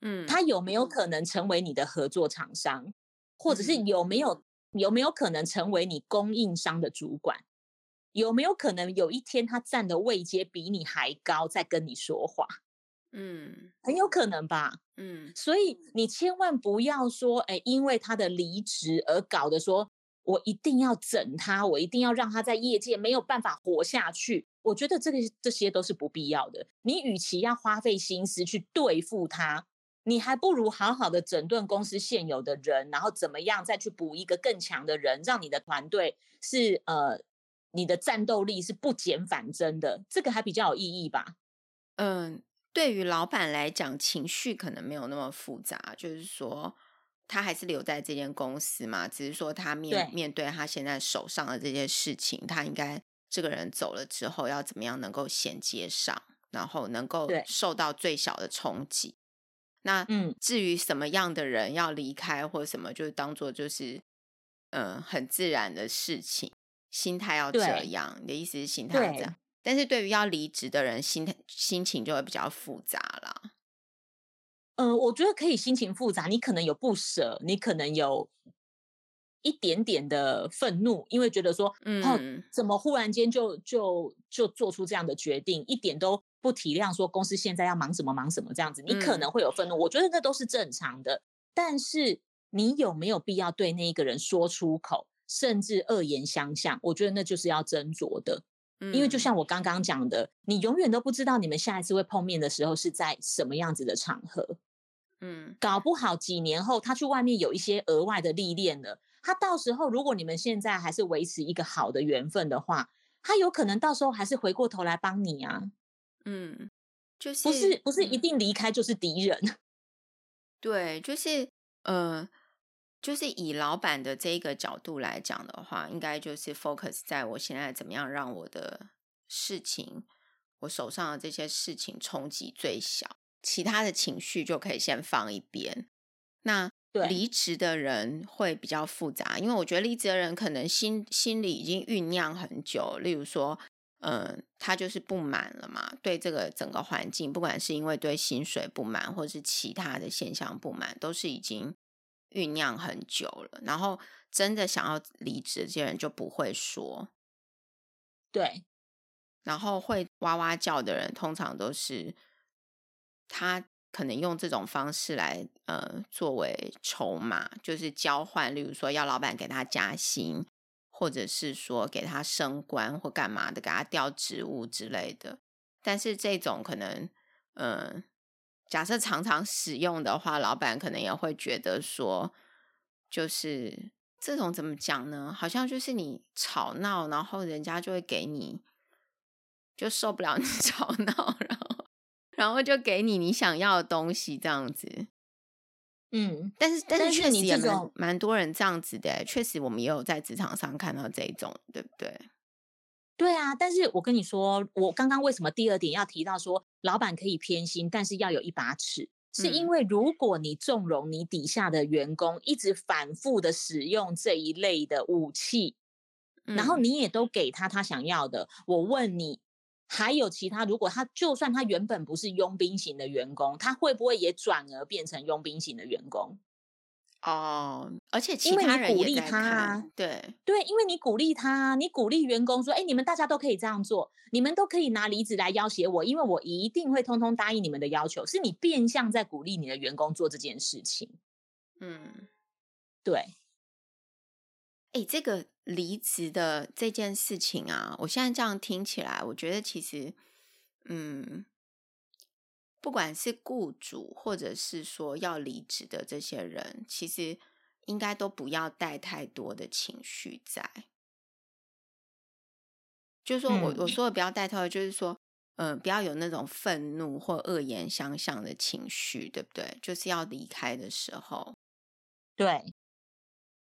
嗯，他有没有可能成为你的合作厂商，或者是有没有有没有可能成为你供应商的主管？有没有可能有一天他站的位阶比你还高，在跟你说话？嗯，很有可能吧。嗯，所以你千万不要说，哎，因为他的离职而搞得说我一定要整他，我一定要让他在业界没有办法活下去。我觉得这个这些都是不必要的。你与其要花费心思去对付他。你还不如好好的整顿公司现有的人，然后怎么样再去补一个更强的人，让你的团队是呃，你的战斗力是不减反增的，这个还比较有意义吧？嗯，对于老板来讲，情绪可能没有那么复杂，就是说他还是留在这间公司嘛，只是说他面面对他现在手上的这些事情，他应该这个人走了之后要怎么样能够衔接上。然后能够受到最小的冲击。那嗯，至于什么样的人要离开或什么，就当做就是嗯、呃、很自然的事情，心态要这样。你的意思是心态要这样？但是对于要离职的人，心态心情就会比较复杂啦。嗯、呃，我觉得可以心情复杂，你可能有不舍，你可能有一点点的愤怒，因为觉得说，嗯，哦、怎么忽然间就就就做出这样的决定，一点都不体谅说公司现在要忙什么忙什么这样子，你可能会有愤怒，嗯、我觉得那都是正常的。但是你有没有必要对那一个人说出口，甚至恶言相向？我觉得那就是要斟酌的。因为就像我刚刚讲的，你永远都不知道你们下一次会碰面的时候是在什么样子的场合。嗯，搞不好几年后他去外面有一些额外的历练了，他到时候如果你们现在还是维持一个好的缘分的话，他有可能到时候还是回过头来帮你啊。嗯，就是不是不是一定离开就是敌人。嗯。对，就是呃。就是以老板的这一个角度来讲的话，应该就是 focus 在我现在怎么样让我的事情，我手上的这些事情冲击最小，其他的情绪就可以先放一边。那离职的人会比较复杂，因为我觉得离职的人可能心心里已经酝酿很久，例如说，嗯，他就是不满了嘛，对这个整个环境，不管是因为对薪水不满，或是其他的现象不满，都是已经。酝酿很久了，然后真的想要离职的这些人就不会说，对，然后会哇哇叫的人，通常都是他可能用这种方式来呃作为筹码，就是交换，例如说要老板给他加薪，或者是说给他升官或干嘛的，给他调职务之类的。但是这种可能，嗯、呃。假设常常使用的话，老板可能也会觉得说，就是这种怎么讲呢？好像就是你吵闹，然后人家就会给你，就受不了你 吵闹，然后然后就给你你想要的东西这样子。嗯，但是但是确实也蛮蛮多人这样子的，确实我们也有在职场上看到这一种，对不对？对啊，但是我跟你说，我刚刚为什么第二点要提到说，老板可以偏心，但是要有一把尺，是因为如果你纵容你底下的员工一直反复的使用这一类的武器，嗯，然后你也都给他他想要的，我问你，还有其他？如果他就算他原本不是佣兵型的员工，他会不会也转而变成佣兵型的员工？哦，而且其他人也在看，对对，因为你鼓励他，你鼓励员工说：“哎，你们大家都可以这样做，你们都可以拿离职来要挟我，因为我一定会通通答应你们的要求。”是你变相在鼓励你的员工做这件事情。嗯，对。哎，这个离职的这件事情啊，我现在这样听起来，我觉得其实，嗯。不管是雇主，或者是说要离职的这些人，其实应该都不要带太多的情绪在。就是说我我说的不要带太多，就是说，嗯、呃，不要有那种愤怒或恶言相向的情绪，对不对？就是要离开的时候，对。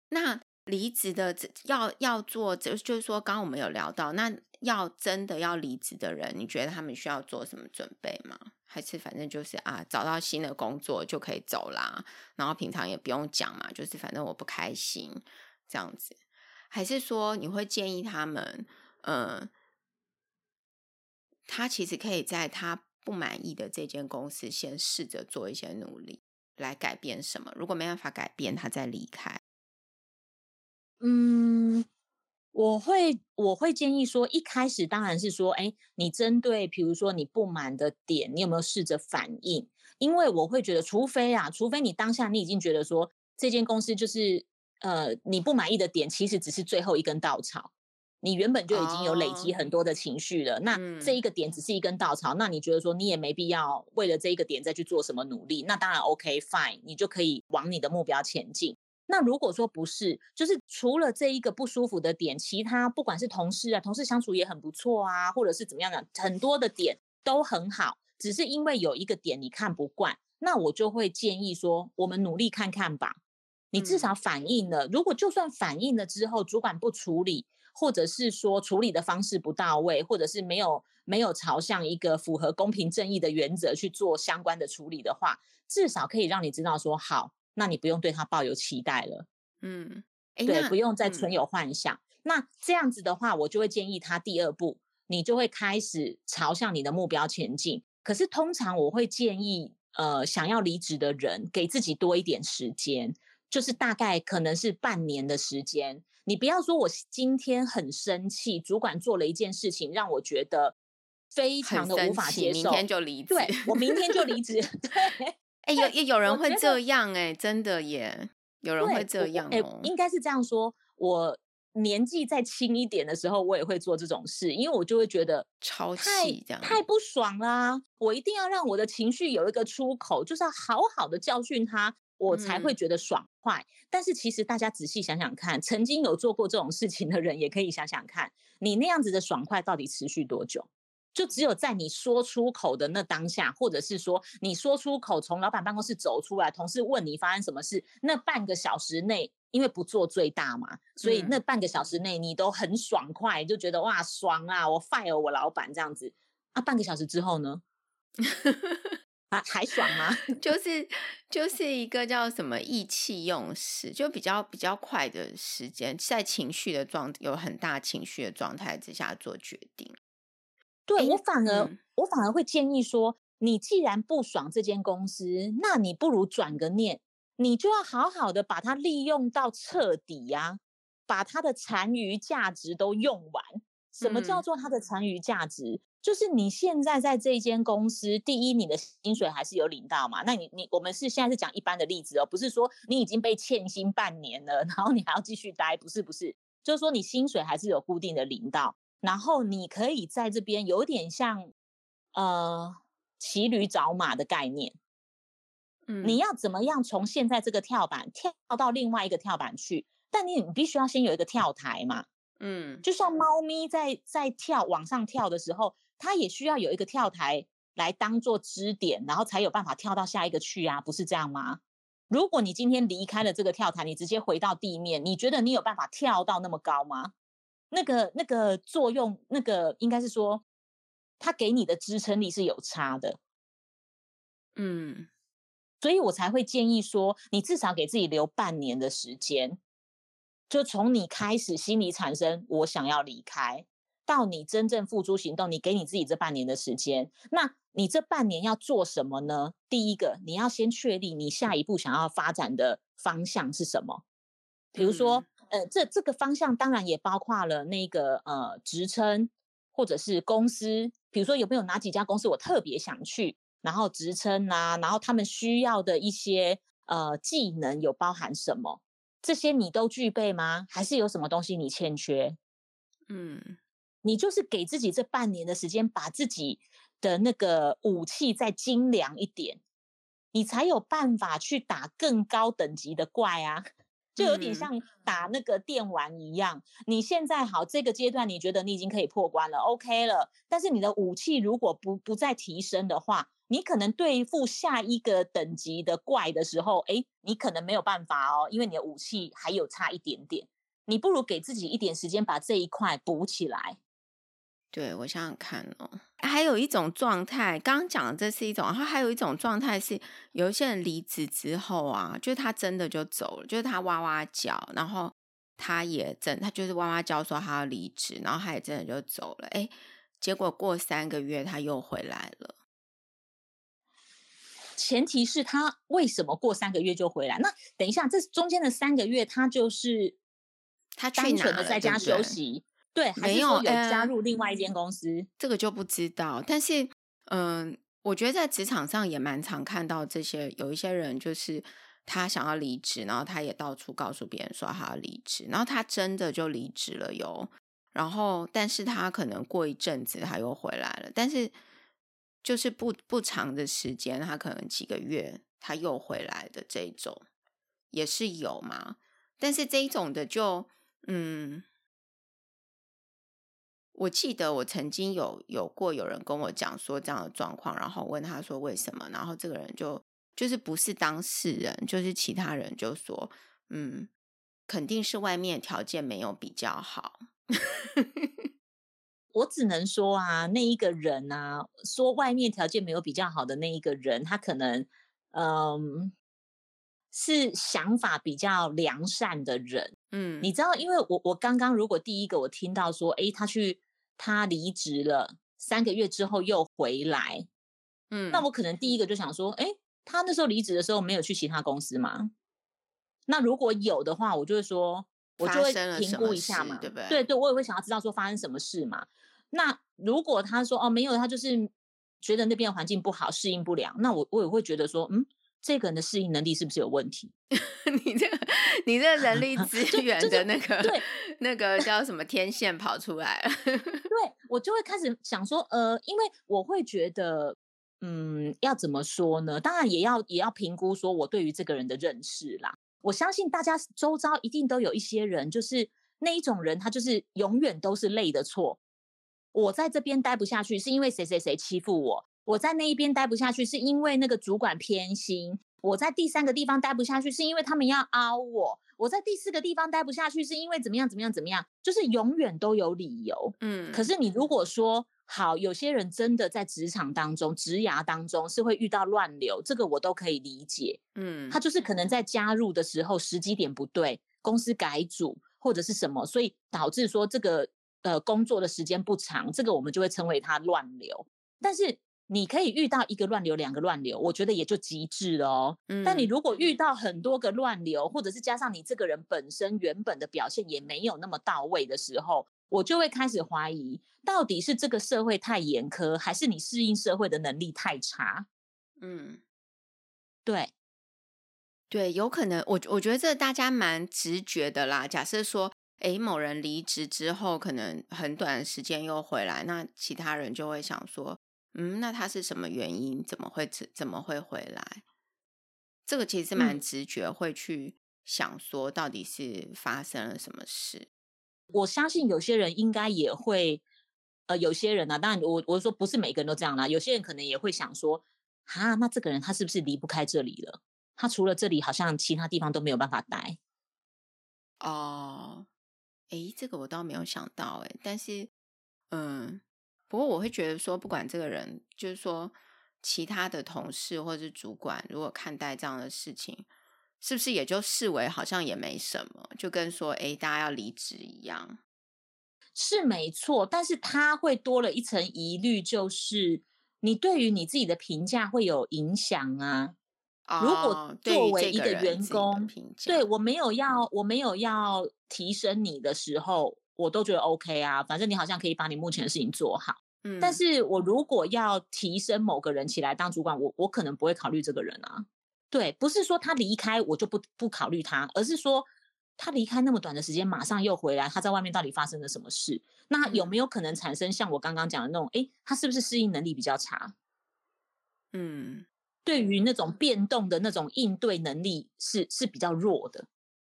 那离职的要要做，就就是说，刚刚我们有聊到，那要真的要离职的人，你觉得他们需要做什么准备吗？还是反正就是啊，找到新的工作就可以走啦。然后平常也不用讲嘛，就是反正我不开心这样子。还是说你会建议他们，嗯、他其实可以在他不满意的这间公司先试着做一些努力来改变什么？如果没办法改变，他再离开。嗯。我会我会建议说，一开始当然是说，哎，你针对比如说你不满的点，你有没有试着反应？因为我会觉得，除非啊，除非你当下你已经觉得说，这间公司就是呃你不满意的点，其实只是最后一根稻草，你原本就已经有累积很多的情绪了，哦、那这一个点只是一根稻草，嗯、那你觉得说你也没必要为了这一个点再去做什么努力？那当然 OK fine，你就可以往你的目标前进。那如果说不是，就是除了这一个不舒服的点，其他不管是同事啊，同事相处也很不错啊，或者是怎么样的，很多的点都很好，只是因为有一个点你看不惯，那我就会建议说，我们努力看看吧。你至少反映了，如果就算反映了之后，主管不处理，或者是说处理的方式不到位，或者是没有没有朝向一个符合公平正义的原则去做相关的处理的话，至少可以让你知道说好，那你不用对他抱有期待了。嗯，对，不用再存有幻想。嗯、那这样子的话，我就会建议他第二步，你就会开始朝向你的目标前进。可是通常我会建议，呃，想要离职的人给自己多一点时间，就是大概可能是半年的时间。你不要说我今天很生气，主管做了一件事情让我觉得非常的无法接受，明天就离职。对，我明天就离 职。对，哎、欸，有有人会这样哎、欸，真的耶，有人会这样哦。欸、应该是这样说，我年纪再轻一点的时候，我也会做这种事，因为我就会觉得超气这样，太不爽啦！我一定要让我的情绪有一个出口，就是要好好的教训他。我才会觉得爽快，嗯，但是其实大家仔细想想看，曾经有做过这种事情的人，也可以想想看，你那样子的爽快到底持续多久？就只有在你说出口的那当下，或者是说你说出口从老板办公室走出来，同事问你发生什么事，那半个小时内，因为不做最大嘛，所以那半个小时内你都很爽快，就觉得哇爽啊，我 fire 我老板这样子，啊，半个小时之后呢？啊，还爽吗？就是就是一个叫什么意气用事，就比较比较快的时间，在情绪的状有很大情绪的状态之下做决定。对，我反而、嗯、我反而会建议说，你既然不爽这间公司，那你不如转个念，你就要好好的把它利用到彻底呀、啊，把它的残余价值都用完。什么叫做它的残余价值？嗯就是你现在在这间公司，第一，你的薪水还是有领到嘛？那你你我们是现在是讲一般的例子哦，不是说你已经被欠薪半年了，然后你还要继续待，不是不是，就是说你薪水还是有固定的领到，然后你可以在这边有点像呃骑驴找马的概念，嗯，你要怎么样从现在这个跳板跳到另外一个跳板去？但你你必须要先有一个跳台嘛，嗯，就像猫咪在在跳往上跳的时候。它也需要有一个跳台来当做支点，然后才有办法跳到下一个去啊，不是这样吗？如果你今天离开了这个跳台，你直接回到地面，你觉得你有办法跳到那么高吗？那个那个作用，那个应该是说，它给你的支撑力是有差的。嗯，所以我才会建议说，你至少给自己留半年的时间，就从你开始心里产生我想要离开。到你真正付诸行动，你给你自己这半年的时间。那你这半年要做什么呢？第一个，你要先确立你下一步想要发展的方向是什么。比如说，嗯、呃，这这个方向当然也包括了那个呃职称，或者是公司。比如说，有没有哪几家公司我特别想去？然后职称啊，然后他们需要的一些呃技能有包含什么？这些你都具备吗？还是有什么东西你欠缺？嗯。你就是给自己这半年的时间，把自己的那个武器再精良一点，你才有办法去打更高等级的怪啊！就有点像打那个电玩一样。你现在好，这个阶段你觉得你已经可以破关了，OK 了。但是你的武器如果不不再提升的话，你可能对付下一个等级的怪的时候，哎，你可能没有办法哦，因为你的武器还有差一点点。你不如给自己一点时间，把这一块补起来。对，我想想看哦，还有一种状态，刚刚讲的这是一种，然后还有一种状态是，有一些人离职之后啊，就是他真的就走了，就是他哇哇叫，然后他也真，他就是哇哇叫说他要离职，然后他也真的就走了，哎，结果过三个月他又回来了。前提是他为什么过三个月就回来？那等一下，这中间的三个月，他就是他单纯的在家休息。对，没有，有加入另外一间公司，呃，这个就不知道。但是，嗯、呃，我觉得在职场上也蛮常看到这些，有一些人就是他想要离职，然后他也到处告诉别人说他要离职，然后他真的就离职了哟。然后，但是他可能过一阵子他又回来了，但是就是不不长的时间，他可能几个月他又回来的这一种也是有嘛。但是这一种的就嗯。我记得我曾经有有过有人跟我讲说这样的状况，然后问他说为什么，然后这个人就就是不是当事人，就是其他人就说，嗯，肯定是外面条件没有比较好，我只能说啊，那一个人啊，说外面条件没有比较好的那一个人，他可能，嗯，是想法比较良善的人。嗯，你知道，因为我我刚刚如果第一个我听到说，诶，他去他离职了，三个月之后又回来，嗯，那我可能第一个就想说，哎，他那时候离职的时候没有去其他公司吗？那如果有的话，我就会说，我就会评估一下嘛，对不对？对对，我也会想要知道说发生什么事嘛。那如果他说哦没有，他就是觉得那边的环境不好，适应不了，那我我也会觉得说，嗯，这个人的适应能力是不是有问题？你这个你这个人力 资源的那个对那个叫什么天线跑出来了？对，我就会开始想说，呃，因为我会觉得，嗯，要怎么说呢？当然也要也要评估说我对于这个人的认识啦。我相信大家周遭一定都有一些人，就是那一种人，他就是永远都是累的错。我在这边待不下去，是因为谁谁谁欺负我；我在那一边待不下去，是因为那个主管偏心；我在第三个地方待不下去，是因为他们要凹我；我在第四个地方待不下去，是因为怎么样怎么样怎么样，就是永远都有理由。嗯，可是你如果说好，有些人真的在职场当中、职涯当中是会遇到乱流，这个我都可以理解。嗯，他就是可能在加入的时候时机点不对，公司改组或者是什么，所以导致说这个。呃，工作的时间不长，这个我们就会称为他乱流。但是你可以遇到一个乱流，两个乱流，我觉得也就极致了哦。嗯。但你如果遇到很多个乱流，或者是加上你这个人本身原本的表现也没有那么到位的时候，我就会开始怀疑，到底是这个社会太严苛，还是你适应社会的能力太差？嗯，对，对，有可能。我我觉得这大家蛮直觉的啦。假设说。诶，某人离职之后，可能很短的时间又回来，那其他人就会想说，嗯，那他是什么原因？怎么会怎么会回来？这个其实蛮直觉，会去想说，到底是发生了什么事？嗯，我相信有些人应该也会，呃，有些人呢，啊，当然我我说不是每个人都这样啦，有些人可能也会想说，啊，那这个人他是不是离不开这里了？他除了这里，好像其他地方都没有办法待。哦。诶，这个我倒没有想到诶，但是，嗯，不过我会觉得说，不管这个人，就是说，其他的同事或者是主管，如果看待这样的事情，是不是也就视为好像也没什么，就跟说，诶，大家要离职一样，是没错，但是他会多了一层疑虑，就是你对于你自己的评价会有影响啊。如果作为一个员工，对我没有要，我没有要提升你的时候，我都觉得 OK 啊。反正你好像可以把你目前的事情做好。嗯，但是我如果要提升某个人起来当主管，我我可能不会考虑这个人啊。对，不是说他离开我就不不考虑他，而是说他离开那么短的时间，马上又回来，他在外面到底发生了什么事？那有没有可能产生像我刚刚讲的那种？诶，他是不是适应能力比较差？嗯。对于那种变动的那种应对能力是是比较弱的，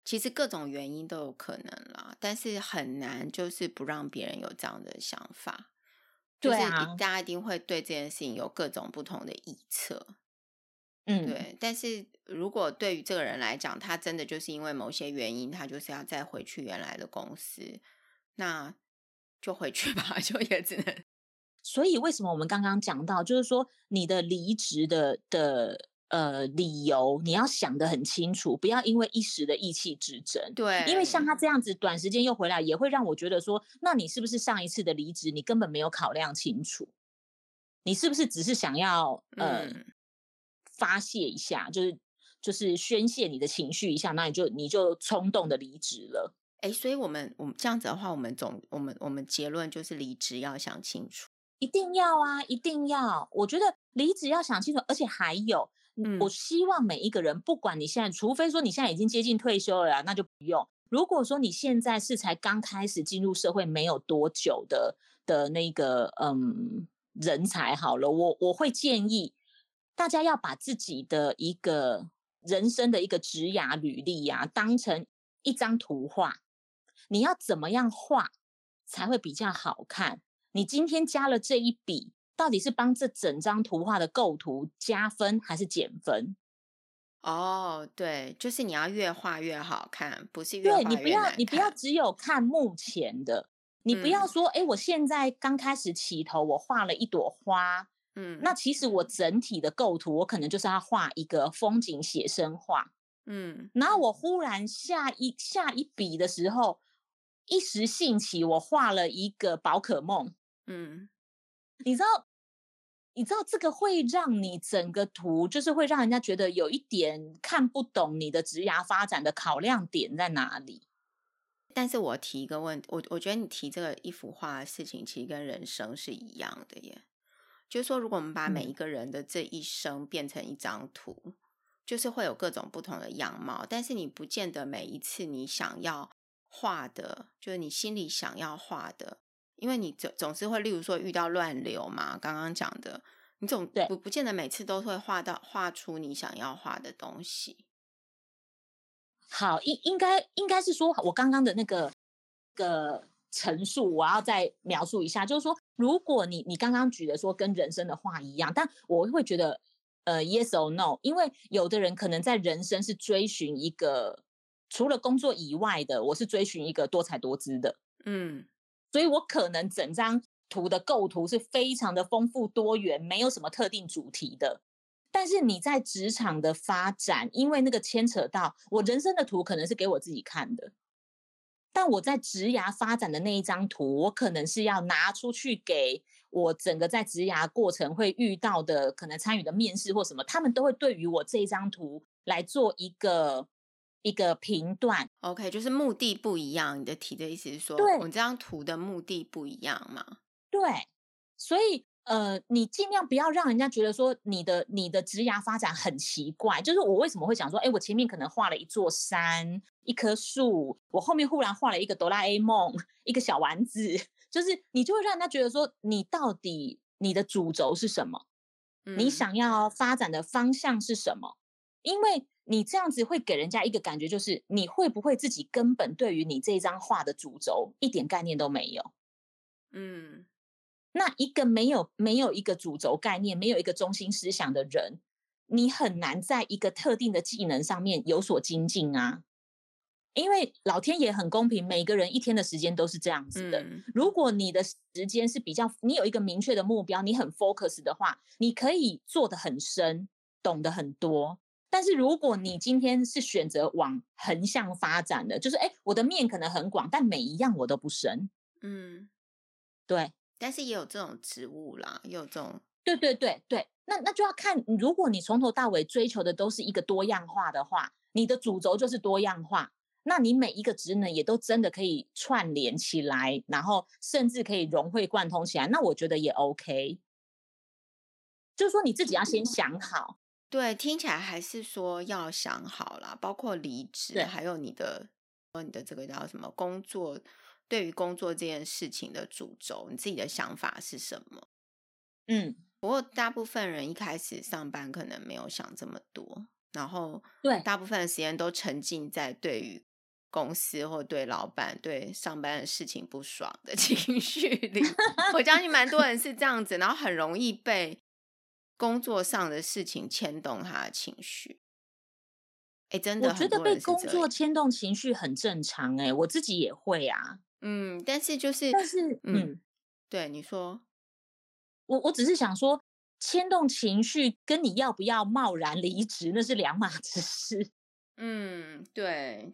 其实各种原因都有可能啦，但是很难就是不让别人有这样的想法。对啊，就是大家一定会对这件事情有各种不同的臆测。嗯，对。但是如果对于这个人来讲，他真的就是因为某些原因，他就是要再回去原来的公司，那就回去吧，就也只能。所以，为什么我们刚刚讲到，就是说你的离职的的呃理由，你要想得很清楚，不要因为一时的意气之争。对，因为像他这样子，短时间又回来，也会让我觉得说，那你是不是上一次的离职，你根本没有考量清楚？你是不是只是想要呃、嗯、发泄一下，就是就是宣泄你的情绪一下，那你就你就冲动的离职了？哎，所以我们我们这样子的话，我们总我们我们结论就是离职要想清楚。一定要啊，一定要！我觉得离职要想清楚，而且还有，嗯，我希望每一个人，不管你现在，除非说你现在已经接近退休了，那就不用。如果说你现在是才刚开始进入社会没有多久的的那个嗯人才，好了，我我会建议大家要把自己的一个人生的一个职涯履历呀，当成一张图画，你要怎么样画才会比较好看？你今天加了这一笔，到底是帮这整张图画的构图加分还是减分？哦，对，就是你要越画越好看，不是越画越难看。对，你不要，你不要只有看目前的，你不要说，哎、嗯，我现在刚开始起头，我画了一朵花，嗯，那其实我整体的构图，我可能就是要画一个风景写生画，嗯，然后我忽然下一下一笔的时候，一时兴起，我画了一个宝可梦，嗯，你知道，你知道这个会让你整个图，就是会让人家觉得有一点看不懂你的职涯发展的考量点在哪里。但是我提一个问题，我我觉得你提这个一幅画的事情，其实跟人生是一样的耶。就是说，如果我们把每一个人的这一生变成一张图，嗯、就是会有各种不同的样貌。但是你不见得每一次你想要画的，就是你心里想要画的，因为你总总是会，例如说遇到乱流嘛，刚刚讲的，你总不不见得每次都会画到画出你想要画的东西。好，应应该应该是说，我刚刚的那个个陈述，我要再描述一下，就是说，如果你你刚刚举的说跟人生的话一样，但我会觉得，呃，yes or no，因为有的人可能在人生是追寻一个除了工作以外的，我是追寻一个多才多姿的，嗯，所以我可能整张图的构图是非常的丰富多元，没有什么特定主题的。但是你在职场的发展，因为那个牵扯到我人生的图，可能是给我自己看的。但我在职涯发展的那一张图，我可能是要拿出去给我整个在职涯过程会遇到的，可能参与的面试或什么，他们都会对于我这一张图来做一个一个评断。OK，就是目的不一样。你的提的意思是说，对，我这张图的目的不一样吗？对，所以。呃，你尽量不要让人家觉得说你的你的职涯发展很奇怪。就是我为什么会讲说，哎，我前面可能画了一座山，一棵树，我后面忽然画了一个哆啦 A 梦，一个小丸子，就是你就会让人家觉得说，你到底你的主轴是什么？嗯，你想要发展的方向是什么？因为你这样子会给人家一个感觉，就是你会不会自己根本对于你这张画的主轴一点概念都没有？嗯。那一个没有没有一个主轴概念，没有一个中心思想的人，你很难在一个特定的技能上面有所精进啊。因为老天爷很公平，每个人一天的时间都是这样子的。嗯。如果你的时间是比较，你有一个明确的目标，你很 focus 的话，你可以做的很深，懂得很多。但是如果你今天是选择往横向发展的，就是哎，我的面可能很广，但每一样我都不深。嗯，对。但是也有这种植物啦，也有这种，对对对对，那那就要看，如果你从头到尾追求的都是一个多样化的话，你的主轴就是多样化，那你每一个职能也都真的可以串联起来，然后甚至可以融会贯通起来，那我觉得也 OK。就是说你自己要先想好，对，听起来还是说要想好啦，包括离职，还有你的，你的这个叫什么工作。对于工作这件事情的主轴，你自己的想法是什么？嗯，不过大部分人一开始上班可能没有想这么多，然后对大部分的时间都沉浸在对于公司或对老板、对上班的事情不爽的 情绪里。我相信蛮多人是这样子，然后很容易被工作上的事情牵动他的情绪。哎，真的，我觉得被工作牵动情绪很正常。哎，我自己也会啊。嗯，但是就是，但是，嗯，嗯对，你说，我我只是想说，牵动情绪跟你要不要贸然离职那是两码子事。嗯，对，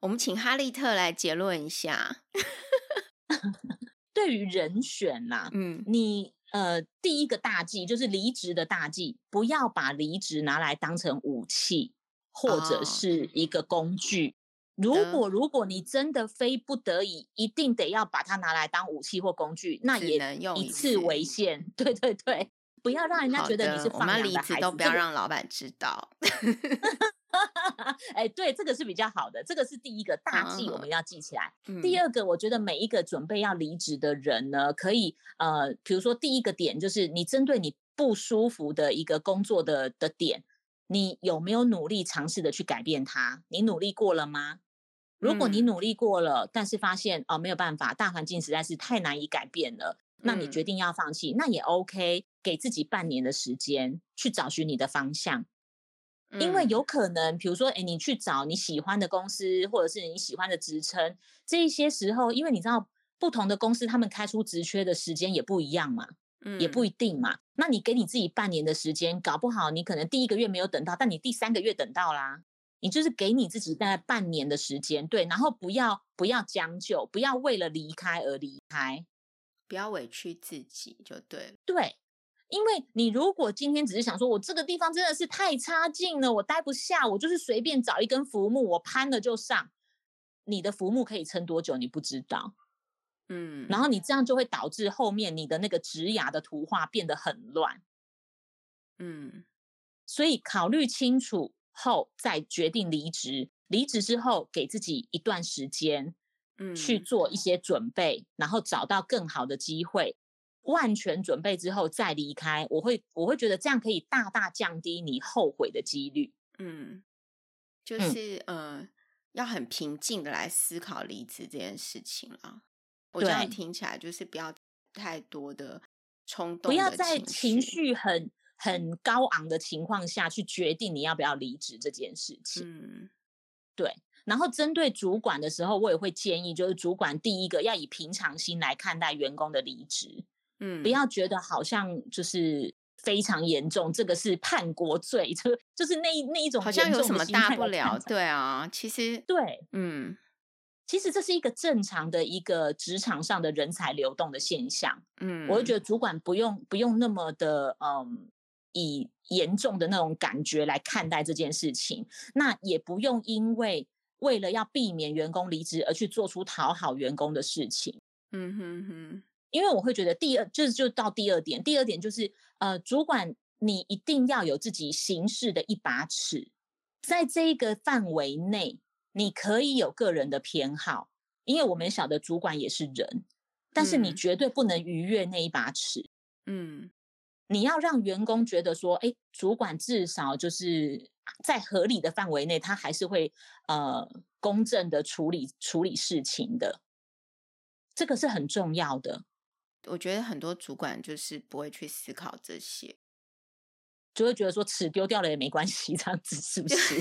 我们请哈利特来结论一下，对于人选呐、啊，嗯，你呃，第一个大忌就是离职的大忌，不要把离职拿来当成武器或者是一个工具。哦如果如果你真的非不得已，一定得要把它拿来当武器或工具，那也以次为限。对 对对，不要让人家觉得你是放养的孩子，都不要让老板知道。哎，对，这个是比较好的，这个是第一个 大忌，我们要记起来。嗯、第二个，我觉得每一个准备要离职的人呢，可以呃，比如说第一个点就是你针对你不舒服的一个工作的的点，你有没有努力尝试的去改变它？你努力过了吗？如果你努力过了，嗯、但是发现哦没有办法，大环境实在是太难以改变了，嗯、那你决定要放弃，那也 OK，给自己半年的时间去找寻你的方向，嗯、因为有可能，比如说，哎，你去找你喜欢的公司，或者是你喜欢的职称，这一些时候，因为你知道不同的公司他们开出职缺的时间也不一样嘛，嗯，也不一定嘛。那你给你自己半年的时间，搞不好你可能第一个月没有等到，但你第三个月等到啦。你就是给你自己大概半年的时间，对，然后不要不要将就，不要为了离开而离开，不要委屈自己就对了。对，因为你如果今天只是想说，我这个地方真的是太差劲了，我待不下，我就是随便找一根浮木，我攀了就上。你的浮木可以撑多久？你不知道。嗯，然后你这样就会导致后面你的那个植牙的图画变得很乱。嗯，所以考虑清楚。后再决定离职，离职之后给自己一段时间，嗯，去做一些准备，然后找到更好的机会，万全准备之后再离开。我会我会觉得这样可以大大降低你后悔的几率。嗯，就是、嗯、呃，要很平静的来思考离职这件事情啊。我这样听起来就是不要太多的冲动的，不要在情绪很。很高昂的情况下去决定你要不要离职这件事情，嗯，对。然后针对主管的时候，我也会建议，就是主管第一个要以平常心来看待员工的离职，嗯，不要觉得好像就是非常严重，这个是叛国罪，就就是那那一种好像有什么大不了，对啊，其实对，嗯，其实这是一个正常的一个职场上的人才流动的现象，嗯，我就觉得主管不用不用那么的，嗯。以严重的那种感觉来看待这件事情，那也不用因为为了要避免员工离职而去做出讨好员工的事情。嗯哼哼，因为我会觉得第二就是就到第二点，第二点就是呃，主管你一定要有自己行事的一把尺，在这一个范围内，你可以有个人的偏好，因为我们晓得主管也是人，但是你绝对不能逾越那一把尺。嗯。你要让员工觉得说，哎，主管至少就是在合理的范围内，他还是会呃公正的处理处理事情的，这个是很重要的。我觉得很多主管就是不会去思考这些，就会觉得说尺丢掉了也没关系，这样子是不是？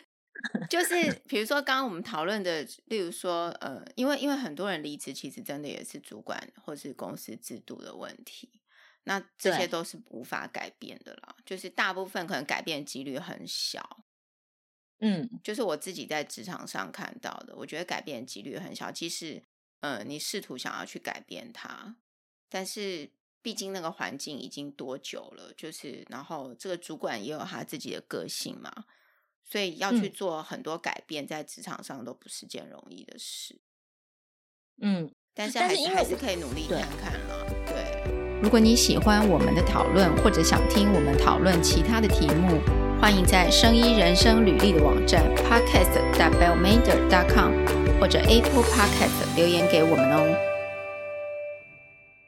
就是比如说刚刚我们讨论的，例如说呃，因为因为很多人离职，其实真的也是主管或是公司制度的问题。那这些都是无法改变的啦，就是大部分可能改变几率很小。嗯，就是我自己在职场上看到的，我觉得改变几率很小。即使，呃，你试图想要去改变它，但是毕竟那个环境已经多久了，就是然后这个主管也有他自己的个性嘛，所以要去做很多改变，在职场上都不是件容易的事。嗯，但是还是还是可以努力看看了，对。如果你喜欢我们的讨论，或者想听我们讨论其他的题目，欢迎在声音人生履历的网站 podcast.bellmander.com 或者 Apple Podcast 留言给我们哦。